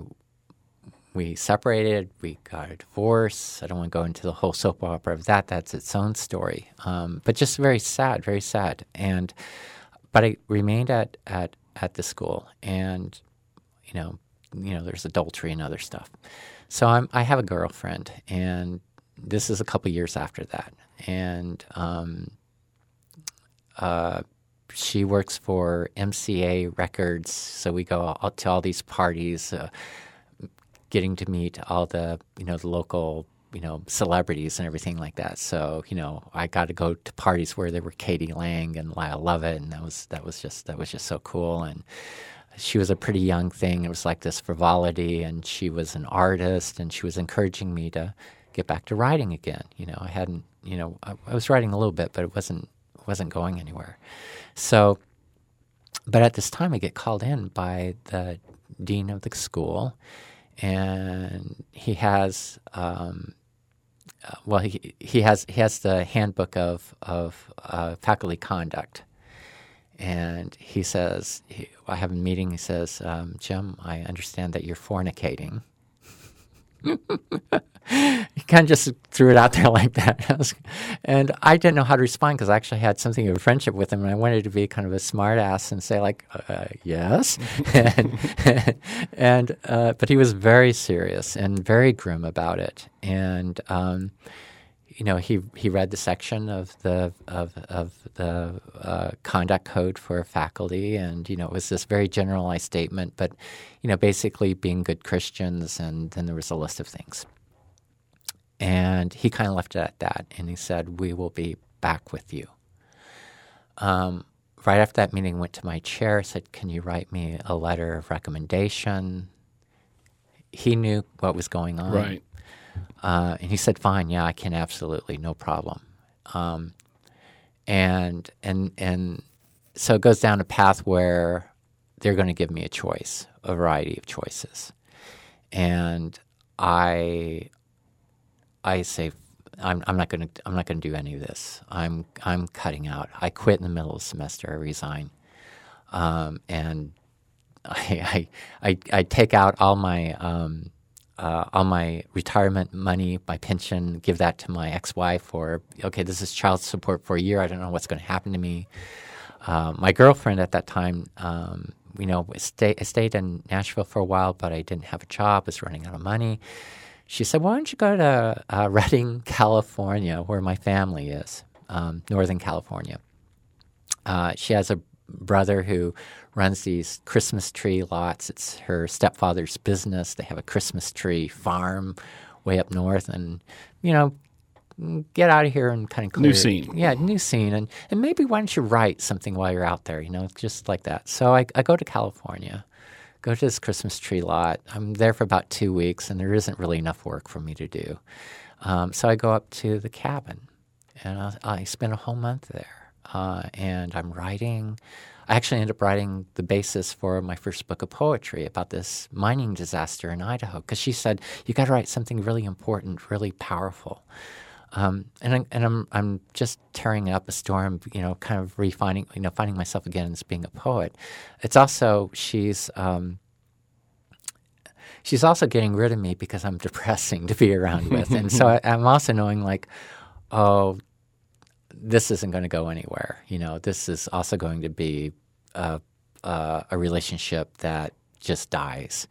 we separated. We got a divorce. I don't want to go into the whole soap opera of that. That's its own story. Um, but just very sad, very sad. And but I remained at at at the school, and you know, you know, there's adultery and other stuff. So I'm I have a girlfriend, and this is a couple years after that, and um, uh, she works for MCA Records, so we go to all these parties, uh, getting to meet all the you know the local you know celebrities and everything like that. So you know I got to go to parties where there were k.d. lang and Lyle Lovett, and that was that was just that was just so cool. And she was a pretty young thing. It was like this frivolity, and she was an artist, and she was encouraging me to get back to writing again. You know, I hadn't, you know, I, I was writing a little bit, but it wasn't wasn't going anywhere. So, but at this time, I get called in by the dean of the school, and he has. Um, uh, well, he, he has he has the handbook of of uh, faculty conduct, and he says, he, I have a meeting. He says, um, Jim, I understand that you're fornicating. He kind of just threw it out there (laughs) like that. and I didn't know how to respond because I actually had something of a friendship with him, and I wanted to be kind of a smartass and say like, uh, "Yes," (laughs) and, (laughs) and uh, but he was very serious and very grim about it, and. Um, you know, he he read the section of the of of the uh, conduct code for faculty, and you know, it was this very generalized statement, but you know, basically being good Christians, and then there was a list of things, and he kind of left it at that, and he said, "We will be back with you." Um, right after that meeting, went to my chair, said, "Can you write me a letter of recommendation?" He knew what was going on, Right. Uh, and he said, "Fine, yeah, I can absolutely, no problem." Um, and and and so it goes down a path where they're going to give me a choice, a variety of choices, and I I say, I'm, I'm not going to I'm not going to do any of this. I'm I'm cutting out. I quit in the middle of the semester. I resign, um, and (laughs) I, I I I take out all my um, uh, all my retirement money, my pension, give that to my ex-wife, or okay, this is child support for a year. I don't know what's going to happen to me. Uh, my girlfriend at that time, um, you know, stay, I stayed in Nashville for a while, but I didn't have a job. Was running out of money. She said, "Why don't you go to uh, (laughs) Redding, California, where my family is, um, Northern California?" Uh, she has a brother who runs these Christmas tree lots. It's her stepfather's business. They have a Christmas tree farm way up north, and you know, get out of here and kind of clear. New scene. Yeah, new scene, and and maybe why don't you write something while you're out there? You know, just like that. So I, I go to California. Go to this Christmas tree lot. I'm there for about two weeks, and there isn't really enough work for me to do. Um, so I go up to the cabin, and I, I spend a whole month there. Uh, and I'm writing. I actually ended up writing the basis for my first book of poetry about this mining disaster in Idaho because she said you got to write something really important, really powerful. Um, and I, and I'm I'm just tearing up a storm, you know, kind of refining, you know, finding myself again as being a poet. It's also she's um, she's also getting rid of me because I'm (laughs) depressing to be around with, and so (laughs) I, I'm also knowing like, oh, this isn't going to go anywhere. You know, this is also going to be a, a, a relationship that just dies.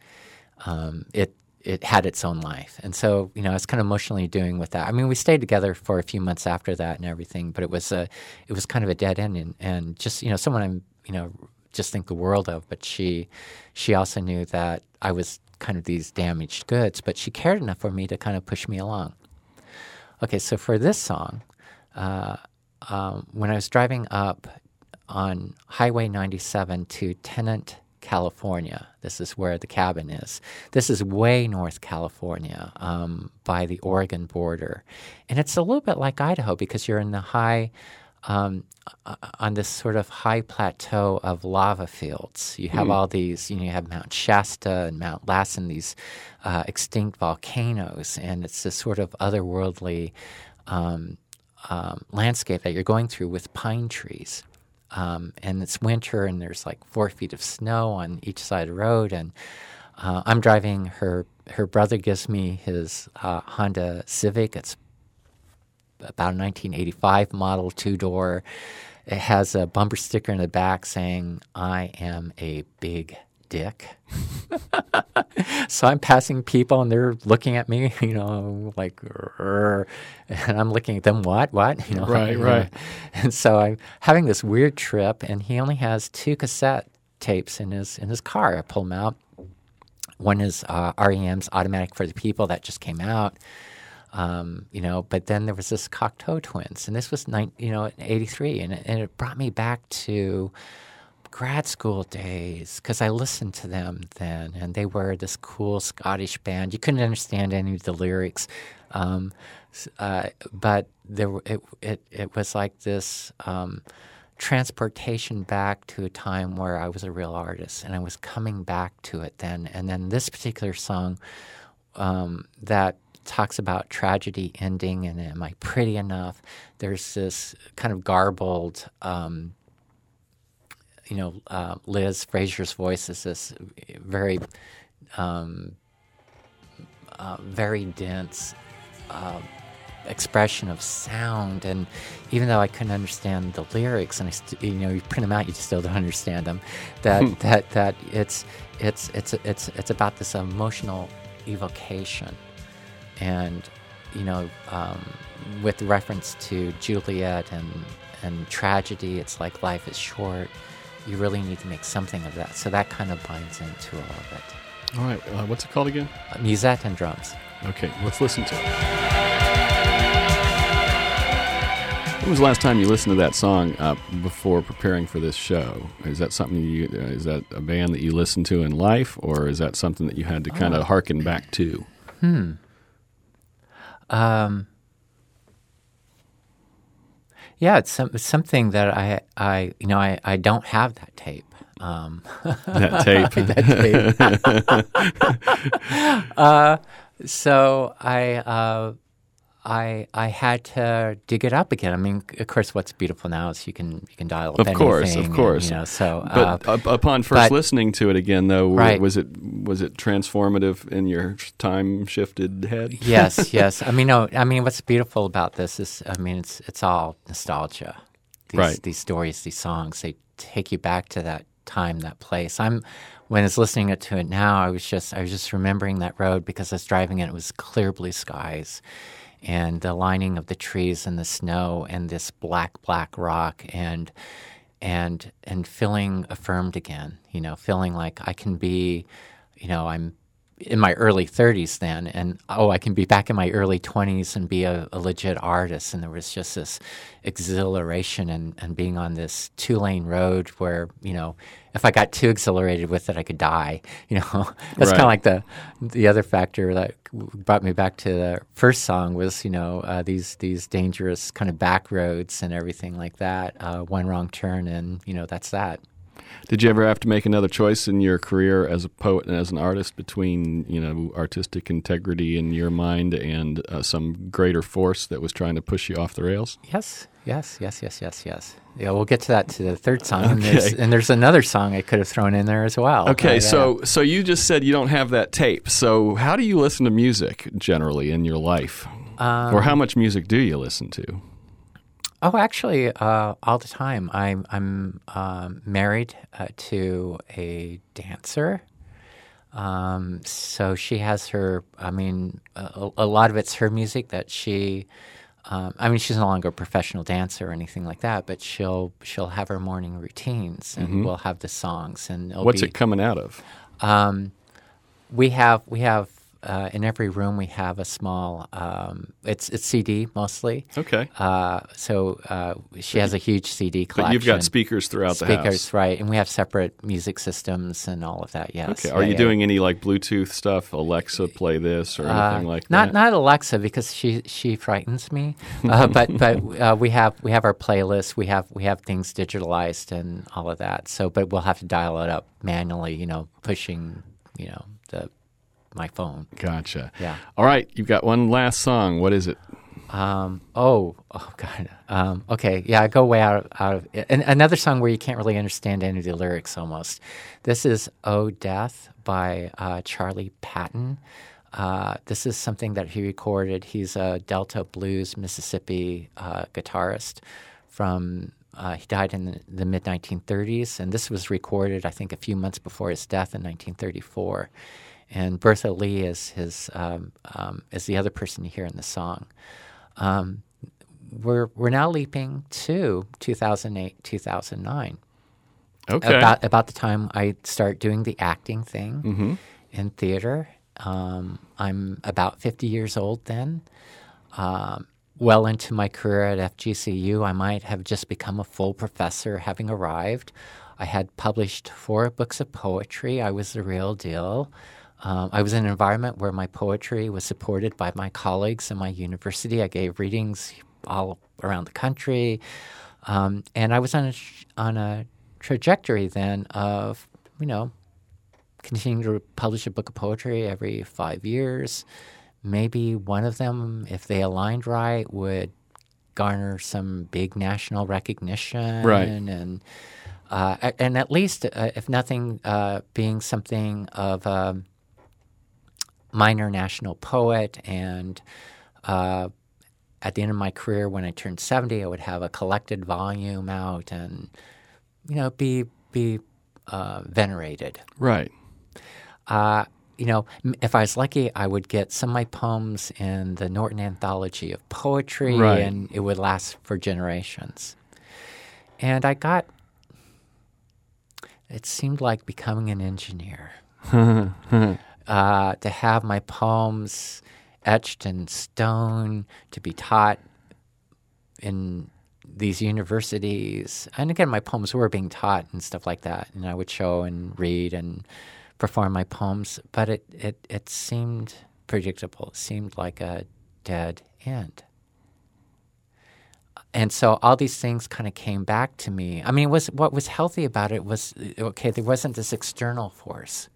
Um, it it had its own life, and so you know, I was kind of emotionally doing with that. I mean, we stayed together for a few months after that and everything, but it was a it was kind of a dead end, and, and just you know, someone I'm you know just think the world of. But she she also knew that I was kind of these damaged goods, but she cared enough for me to kind of push me along. Okay, so for this song. Uh, um, when I was driving up on Highway 97 to Tennant, California, this is where the cabin is. This is way North California um, by the Oregon border. And it's a little bit like Idaho because you're in the high, um, on this sort of high plateau of lava fields. You have all these, you know, you have Mount Shasta and Mount Lassen, these uh, extinct volcanoes, and it's this sort of otherworldly um, um, landscape that you're going through with pine trees. Um, and it's winter, and there's like four feet of snow on each side of the road. And uh, I'm driving. Her her brother gives me his uh, Honda Civic. It's about a 1985 model, two door. It has a bumper sticker in the back saying, "I am a big dick." so I'm passing people and they're looking at me, (laughs) you know, like, "Rrr," and I'm looking at them, what, what, you know, Right, (laughs) right. And so I'm having this weird trip, and he only has two cassette tapes in his in his car. I pull them out. One is uh, REM's "Automatic for the People" that just came out. Um, you know, but then there was this Cocteau Twins, and this was nine, you know, '83, and, it- and it brought me back to grad school days because I listened to them then, and they were this cool Scottish band. You couldn't understand any of the lyrics, um, uh, but there it, it it was like this um, transportation back to a time where I was a real artist, and I was coming back to it then. And then this particular song um, that talks about tragedy ending and am I pretty enough? There's this kind of garbled. Um, you know, uh, Liz Fraser's voice is this very, um, uh, very dense uh, expression of sound, and even though I couldn't understand the lyrics, and I, st- you know, you print them out, you just still don't (laughs) understand them. That that that it's it's it's it's it's about this emotional evocation, and you know, um, with reference to Juliet and and tragedy, it's like life is short. You really need to make something of that. So that kind of binds into all of it. All right. Uh, what's it called again? Uh, musette and drums. Okay, let's listen to it. When was the last time you listened to that song uh, before preparing for this show? Is that something you? Uh, is that a band that you listened to in life, or is that something that you had to kind of harken back to? Hmm. Um, yeah, it's, some, it's something that I, I, you know, I, I don't have that tape. Um, (laughs) That tape. (laughs) that tape. (laughs) uh, so I, uh, I, I had to dig it up again. I mean, of course, what's beautiful now is you can you can dial up Of course, of anything and, course. you know, so, uh, But up, upon first but- listening to it again, though, Right. was it was it transformative in your time shifted head? yes, (laughs) yes. I mean, no. I mean, what's beautiful about this is, I mean, it's it's all nostalgia. These, Right. These stories, these songs, they take you back to that time, that place. I'm when I was listening to it now, I was just I was just remembering that road because I was driving it. It was clear blue skies, and the lining of the trees and the snow and this black black rock and and and feeling affirmed again. You know, feeling like I can be, you know, I'm in my early 30s then, and oh, I can be back in my early 20s and be a, a legit artist. And there was just this exhilaration and, and being on this two lane road where, you know, if I got too exhilarated with it, I could die. (laughs) You know, that's Right. kind of like the the other factor that brought me back to the first song was, you know, uh, these these dangerous kind of back roads and everything like that. Uh, one wrong turn, and you know, that's that. Did you ever have to make another choice in your career as a poet and as an artist between you know artistic integrity in your mind and uh, some greater force that was trying to push you off the rails? Yes, yes, yes, yes, yes, yes. Yeah, we'll get to that to the third song, and, there's, Okay. and there's another song I could have thrown in there as well. Okay, so so you just said you don't have that tape. So how do you listen to music generally in your life, Um, or how much music do you listen to? Oh, actually, uh, all the time. I'm I'm um, married uh, to a dancer. Um, so she has her. I mean, a, a lot of it's her music that she. Um, I mean, she's no longer a professional dancer or anything like that, but she'll she'll have her morning routines, and we'll have the songs, and it'll What's be, it coming out of? Um, we have we have uh, in every room we have a small. Um, it's it's CD mostly. Okay, Uh, so uh, she has a huge CD collection. but you've got speakers throughout the house. speakers, right? And we have separate music systems and all of that. Yes. Okay, Yeah, are you yeah. doing any like Bluetooth stuff? Alexa, play this or Uh, anything like not that? not not Alexa because she she frightens me, uh, (laughs) but but uh, we have we have our playlist. We have we have things digitalized and all of that. So, but we'll have to dial it up manually. You know, pushing you know the my phone. Gotcha. Yeah. All right, you've got one last song. What is it? Um, oh, oh God. Um, okay, yeah, I go way out of, out of and another song where you can't really understand any of the lyrics almost. This is "Oh Death" by uh, Charlie Patton. Uh, this is something that he recorded. He's a Delta blues Mississippi uh, guitarist from. Uh, he died in the, the mid 1930s, and this was recorded, I think, a few months before his death in 1934. And Bertha Lee is his um, um, is the other person you hear in the song um, we're we're now leaping to 2008 2009 Okay. about about the time I start doing the acting thing Mm-hmm. in theater um, I'm about 50 years old then um, well into my career at FGCU, I might have just become a full professor having arrived. I had published four books of poetry. I was the real deal. Um, I was in an environment where my poetry was supported by my colleagues in my university. I gave readings all around the country. Um, and I was on a, on a trajectory then of, you know, continuing to publish a book of poetry every five years. Maybe one of them, if they aligned right, would garner some big national recognition. Right. And, uh, and at least, uh, if nothing, uh, being something of a minor national poet. And uh, at the end of my career, when I turned 70, I would have a collected volume out and, you know, be, be uh, venerated. Right. Uh, you know, if I was lucky, I would get some of my poems in the Norton Anthology of Poetry, Right. and it would last for generations. And I got, it seemed like becoming an engineer. (laughs) uh, to have my poems etched in stone, to be taught in these universities. And again, my poems were being taught and stuff like that. And I would show and read and perform my poems, but it, it, it seemed predictable. It seemed like a dead end. And so all these things kind of came back to me. I mean, was what was healthy about it was okay. There wasn't this external force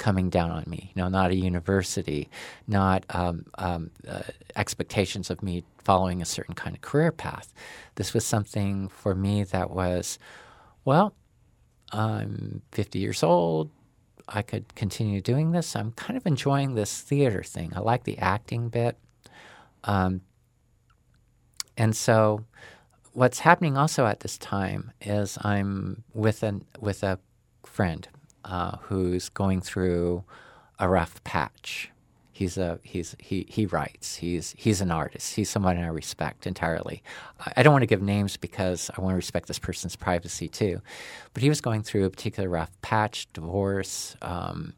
coming down on me. You know, not a university, not um, um, uh, expectations of me following a certain kind of career path. This was something for me that was, well, I'm 50 years old. I could continue doing this. I'm kind of enjoying this theater thing. I like the acting bit. Um, and so, what's happening also at this time is I'm with an with a friend uh, who's going through a rough patch. He's a he's he he writes. He's he's an artist. He's someone I respect entirely. I, I don't want to give names because I want to respect this person's privacy too. But he was going through a particular rough patch, divorce. Um,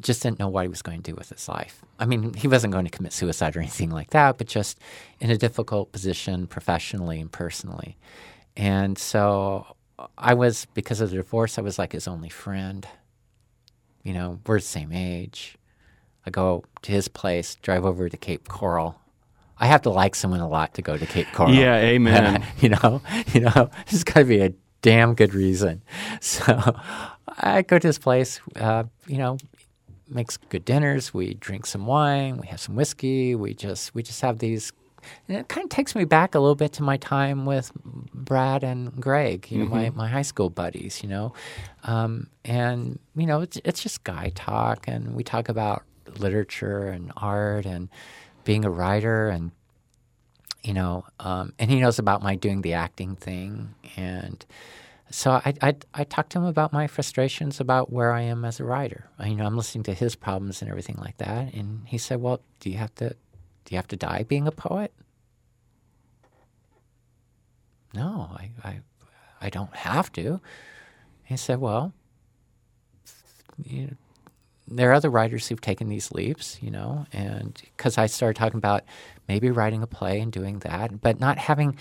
just didn't know what he was going to do with his life. I mean, he wasn't going to commit suicide or anything like that, but just in a difficult position professionally and personally. And so I was, because of the divorce, I was like his only friend. You know, we're the same age. I go to his place, drive over to Cape Coral. I have to like someone a lot to go to Cape (laughs) Coral. Yeah, amen. (laughs) you know, you know, there's got to be a damn good reason. (laughs) So I go to his place. Uh, you know, makes good dinners. We drink some wine. We have some whiskey. We just we just have these. And it kind of takes me back a little bit to my time with Brad and Greg, you know, my, my high school buddies, you know, um, and you know it's it's just guy talk, and we talk about literature and art and being a writer and you know, um, and he knows about my doing the acting thing, and so I, I I talked to him about my frustrations about where I am as a writer. I, you know, I'm listening to his problems and everything like that, and he said, "Well, do you have to do you have to die being a poet?" No, I I, I don't have to. He said, "Well, you know, there are other writers who've taken these leaps, you know, and because I started talking about maybe writing a play and doing that, but not having.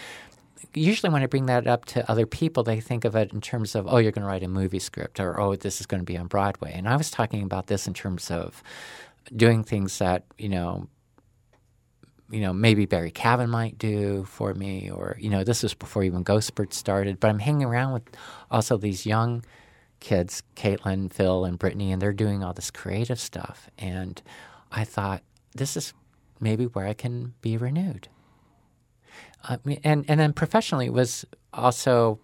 Usually, when I bring that up to other people, they think of it in terms of, oh, you're going to write a movie script, or oh, this is going to be on Broadway. And I was talking about this in terms of doing things that you know, you know, maybe Barry Cavin might do for me, or you know, this was before even Ghostbird started. But I'm hanging around with also these young kids, Caitlin, Phil, and Brittany, and they're doing all this creative stuff. And I thought, this is maybe where I can be renewed. Uh, mean, and and then professionally it was also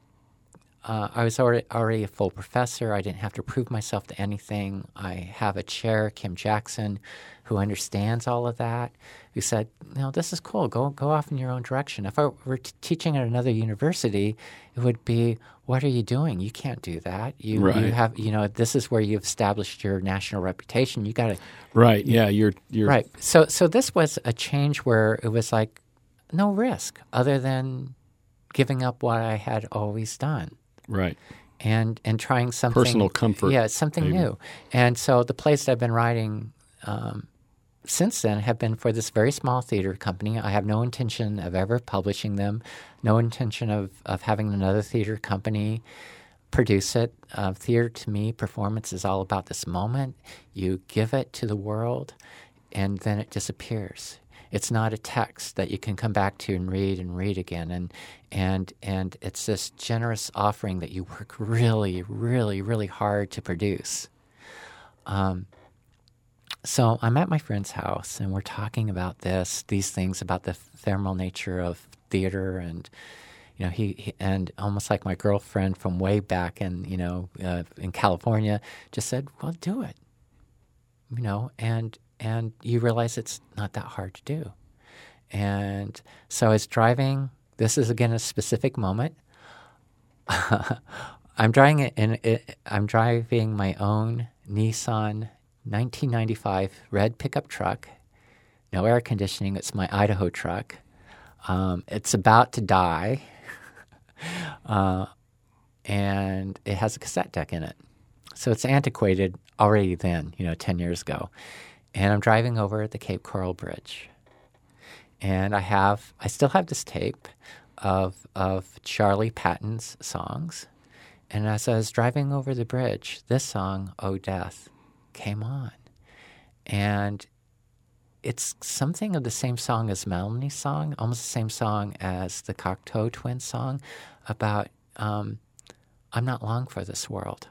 uh, I was already already a full professor. I didn't have to prove myself to anything. I have a chair, Kim Jackson, who understands all of that. Who said, "No, this is cool. Go go off in your own direction." If I were t- teaching at another university, it would be, "What are you doing? You can't do that. You Right. you have you know this is where you've established your national reputation. You got to Right. Yeah. You're you're Right. So so this was a change where it was like no risk other than giving up what I had always done right. and and trying something Personal comfort, Yeah, something maybe. new. And so the plays that I've been writing um, since then have been for this very small theater company. I have no intention of ever publishing them, no intention of, of having another theater company produce it. Uh, theater to me, performance is all about this moment. You give it to the world, and then it disappears. It's not a text that you can come back to and read and read again. And and and it's this generous offering that you work really, really, really hard to produce. Um, so I'm at my friend's house, and we're talking about this, these things about the thermal nature of theater, and you know, he, he and almost like my girlfriend from way back in you know uh, in California just said, "Well, do it," you know, and and you realize it's not that hard to do. And so I was driving. This is again a specific moment. (laughs) I'm driving in. I'm driving my own Nissan 1995 red pickup truck. No air conditioning. It's my Idaho truck. Um, it's about to die, (laughs) uh, and it has a cassette deck in it. So it's antiquated already then, you know, 10 years ago and I'm driving over the Cape Coral Bridge. And I have, I still have this tape of, of Charlie Patton's songs. And as I was driving over the bridge, this song, Oh Death, came on. And it's something of the same song as Melanie's song, almost the same song as the Cocteau Twins song about um, I'm not long for this world.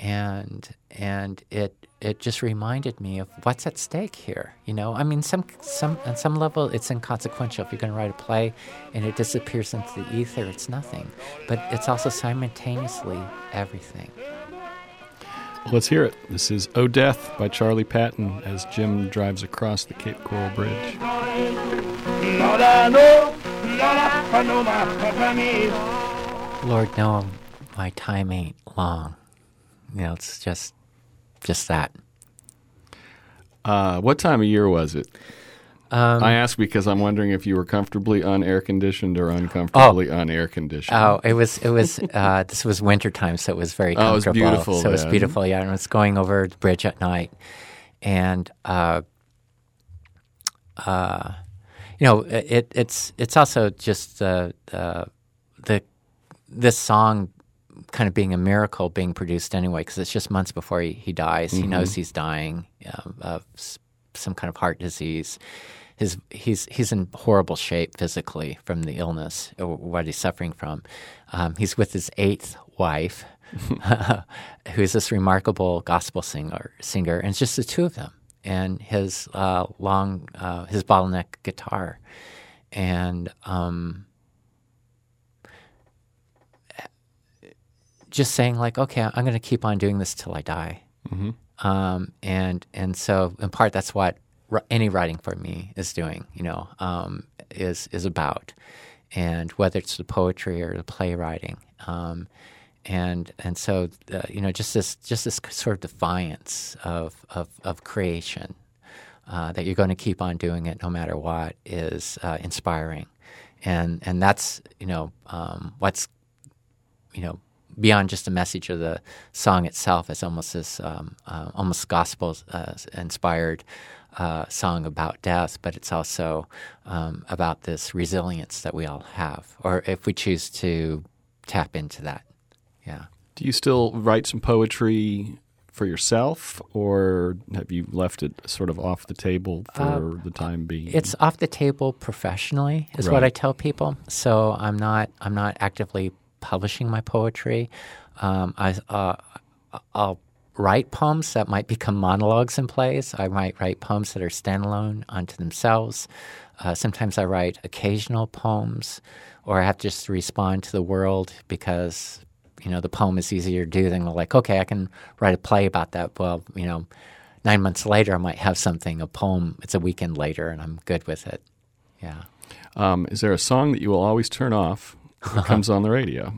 And and it it just reminded me of what's at stake here. You know, I mean, some some on some level, it's inconsequential. If you're going to write a play and it disappears into the ether, it's nothing. But it's also simultaneously everything. Let's hear it. This is "Oh Death" by Charlie Patton as Jim drives across the Cape Coral Bridge. Lord, no, my time ain't long. You know, it's just just that. Uh, what time of year was it? Um, I ask because I'm wondering if you were comfortably unair conditioned or uncomfortably oh, unair conditioned. Oh, it was it was (laughs) uh, this was wintertime, so it was very comfortable. Oh, it was beautiful. So then. it was beautiful, yeah. And it was going over the bridge at night, and uh, uh, you know, it, it's it's also just uh, the this song kind of being a miracle being produced anyway, because it's just months before he, he dies. Mm-hmm. He knows he's dying um, of some kind of heart disease. His, he's he's in horrible shape physically from the illness or what he's suffering from. Um, he's with his eighth wife, (laughs) (laughs) who's this remarkable gospel singer. Singer, and it's just the two of them, and his uh, long uh, his bottleneck guitar, and um, just saying like, okay, I'm going to keep on doing this till I die. Mm-hmm. Um, and and so in part that's what any writing for me is doing. You know, um, is is about, and whether it's the poetry or the playwriting. Um, and and so uh, you know just this just this sort of defiance of of, of creation uh, that you're going to keep on doing it no matter what is uh, inspiring, and and that's you know um, what's you know beyond just the message of the song itself, it's almost this um, uh, almost gospel uh, inspired uh, song about death, but it's also um, about this resilience that we all have, or if we choose to tap into that. Yeah. Do you still write some poetry for yourself, or have you left it sort of off the table for uh, the time being? It's off the table professionally, is right. what I tell people. So I'm not I'm not actively publishing my poetry. Um, I, uh, I'll write poems that might become monologues in plays. I might write poems that are standalone unto themselves. Uh, sometimes I write occasional poems, or I have to just respond to the world because you know the poem is easier to do than like okay, I can write a play about that. Well, you know, nine months later I might have something, a poem. It's a weekend later, and I'm good with it. Yeah. Um, is there a song that you will always turn off it comes on the radio.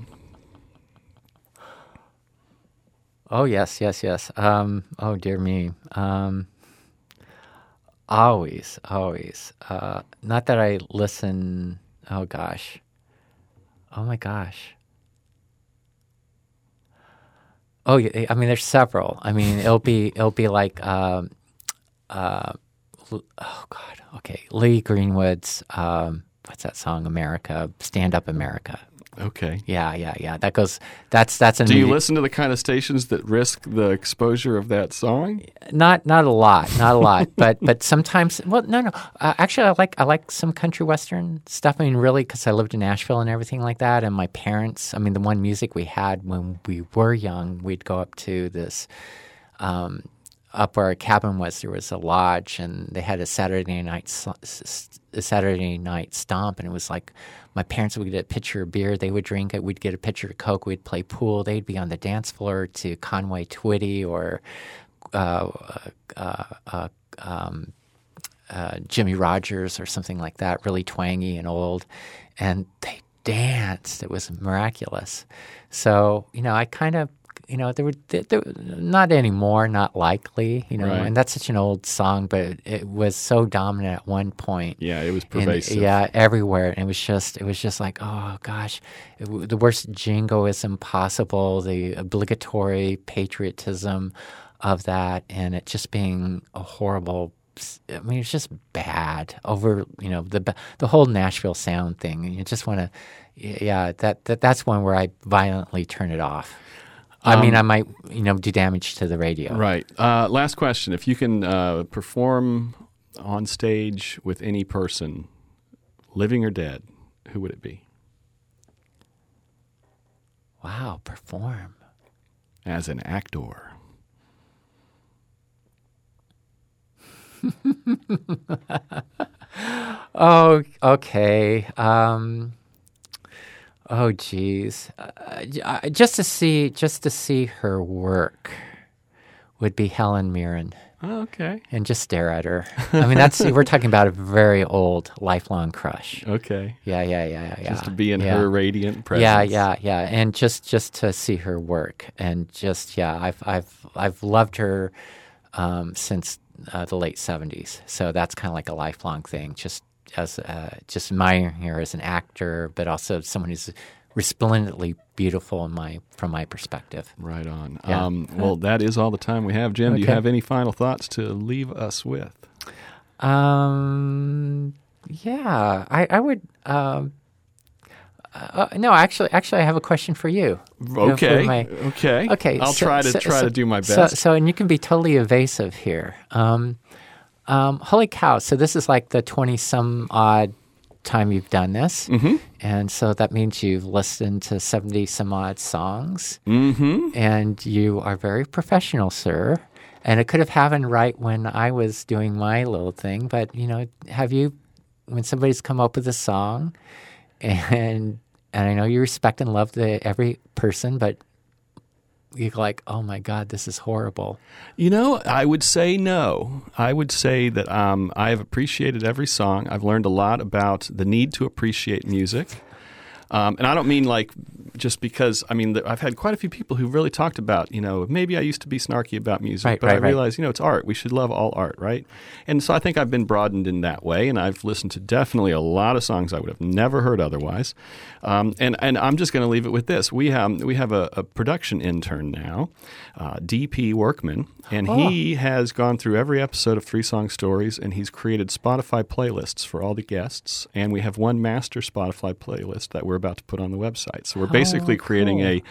Oh yes, yes, yes. Um, oh dear me. Um, always, always. Uh, not that I listen. Oh gosh. Oh my gosh. Oh, I mean, there's several. I mean, it'll be (laughs) it'll be like um, uh, oh God, okay, Lee Greenwood's um, what's that song? America, Stand Up America. Okay. Yeah, yeah, yeah. That goes. That's that's a Do you listen to the kind of stations that risk the exposure of that song? Not not a lot, not a lot, (laughs) but but sometimes. Well, no, no. Uh, actually, I like I like some country western stuff. I mean, really, because I lived in Nashville and everything like that. And my parents. I mean, the one music we had when we were young, we'd go up to this. Um, up where our cabin was, there was a lodge, and they had a Saturday night a Saturday night stomp, and it was like my parents would get a pitcher of beer, they would drink it, we'd get a pitcher of Coke, we'd play pool, they'd be on the dance floor to Conway Twitty or uh, uh, uh, um, uh, Jimmie Rodgers or something like that, really twangy and old, and they danced. It was miraculous. So you know, I kind of. You know, there were there, there, not anymore, not likely. You know, Right. and that's such an old song, but it, it was so dominant at one point. Yeah, it was And, pervasive. yeah, everywhere. And it was just, it was just like, oh gosh, it, the worst jingoism possible, the obligatory patriotism of that, and it just being a horrible. I mean, it's just bad over, you know, the the whole Nashville sound thing. And you just want to, yeah, that, that that's one where I violently turn it off. I mean, I might, you know, do damage to the radio. Right. Uh, last question. If you can uh, perform on stage with any person, living or dead, who would it be? Wow, perform. As an actor. (laughs) Oh, okay. Um, oh, geez. Uh, uh, just to see, just to see her work would be Helen Mirren, Oh, okay. and just stare at her. I mean, that's we're talking about a very old, lifelong crush. Okay. Yeah, yeah, yeah, yeah. Just to be in yeah. her radiant presence. Yeah, yeah, yeah, and just just to see her work, and just yeah, I've I've I've loved her um, since uh, the late seventies. So that's kind of like a lifelong thing. Just as uh, just admiring her as an actor, but also someone who's resplendently beautiful in my from my perspective. Right on. Yeah. Um, well, that is all the time we have. Jim, do you have any final thoughts to leave us with? Um, yeah, I I would. Um, uh, no, actually, actually, I have a question for you. Okay. my- okay. Okay, I'll so- try to so- try so- to do my best. so, and you can be totally evasive here. Um, um, holy cow! So this is like the twenty some odd time you've done this, mm-hmm. and so that means you've listened to seventy some odd songs, mm-hmm. and you are very professional, sir. And it could have happened right when I was doing my little thing, but you know, have you? When somebody's come up with a song, (laughs) and and I know you respect and love the every person, but you're like, oh my god, this is horrible. You know, I would say no. I would say that um, I have appreciated every song. I've learned a lot about the need to appreciate music. Um, and I don't mean like just because, I mean, I've had quite a few people who really talked about, you know, maybe I used to be snarky about music, Right, but right, I right. realize, you know, it's art. We should love all art, right? And so I think I've been broadened in that way, and I've listened to definitely a lot of songs I would have never heard otherwise. Um, and, and I'm just going to leave it with this. We have, we have a, a production intern now, uh, DP Workman, and Oh. he has gone through every episode of Three Song Stories, and he's created Spotify playlists for all the guests. And we have one master Spotify playlist that we're about to put on the website. So we're basically oh, creating cool. a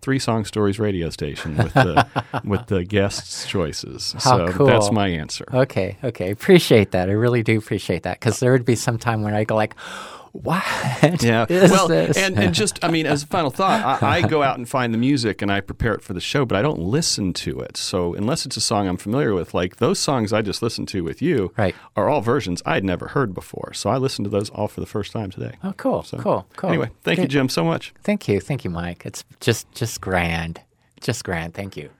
Three Song Stories radio station with the (laughs) with the guests' choices. How so cool. that's my answer. Okay, okay, appreciate that. I really do appreciate that because there would be some time when I go like, what? Yeah. (laughs) is well, this? and, and just, I mean, as a final thought, I, I go out and find the music and I prepare it for the show, but I don't listen to it. So unless it's a song I'm familiar with, like those songs I just listened to with you Right. are all versions I had never heard before. So I listened to those all for the first time today. oh, cool, So, cool, cool. Anyway, thank you, Jim, so much. Thank you, thank you, Mike. It's just just grand, just grand. Thank you.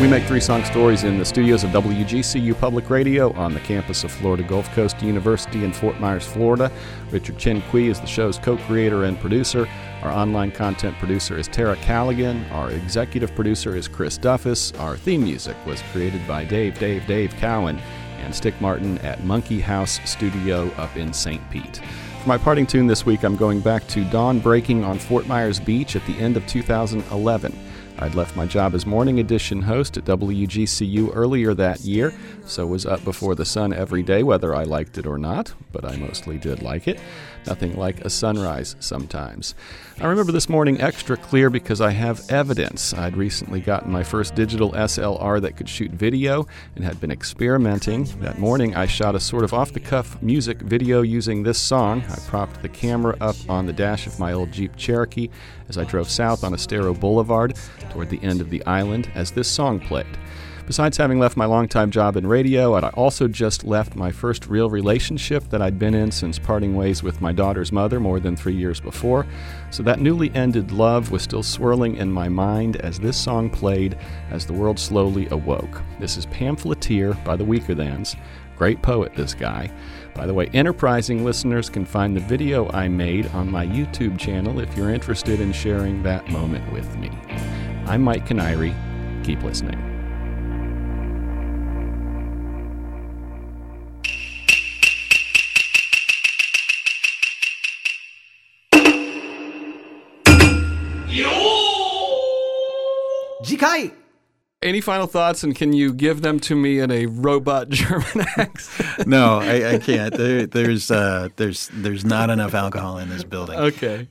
We make three song stories in the studios of WGCU Public Radio on the campus of Florida Gulf Coast University in Fort Myers, Florida. Richard Chen Kui is the show's co creator and producer. Our online content producer is Tara Callaghan. Our executive producer is Chris Duffus. Our theme music was created by Dave, Dave, Dave Cowan and Stick Martin at Monkey House Studio up in St. Pete. For my parting tune this week, I'm going back to Dawn Breaking on Fort Myers Beach at the end of 2011. I'd left my job as morning edition host at WGCU earlier that year, so was up before the sun every day, whether I liked it or not, but I mostly did like it. Nothing like a sunrise sometimes. I remember this morning extra clear because I have evidence. I'd recently gotten my first digital SLR that could shoot video and had been experimenting. That morning, I shot a sort of off the cuff music video using this song. I propped the camera up on the dash of my old Jeep Cherokee as I drove south on Estero Boulevard toward the end of the island as this song played. Besides having left my longtime job in radio, I'd also just left my first real relationship that I'd been in since parting ways with my daughter's mother more than three years before. So that newly ended love was still swirling in my mind as this song played as the world slowly awoke. This is Pamphleteer by the Weakerthans. Great poet, this guy. By the way, enterprising listeners can find the video I made on my YouTube channel if you're interested in sharing that moment with me. I'm Mike Kiniry. Keep listening. Jikai! Any final thoughts, and can you give them to me in a robot (laughs) German accent? no, I, I can't. There, there's uh, there's there's not enough alcohol in this building. Okay.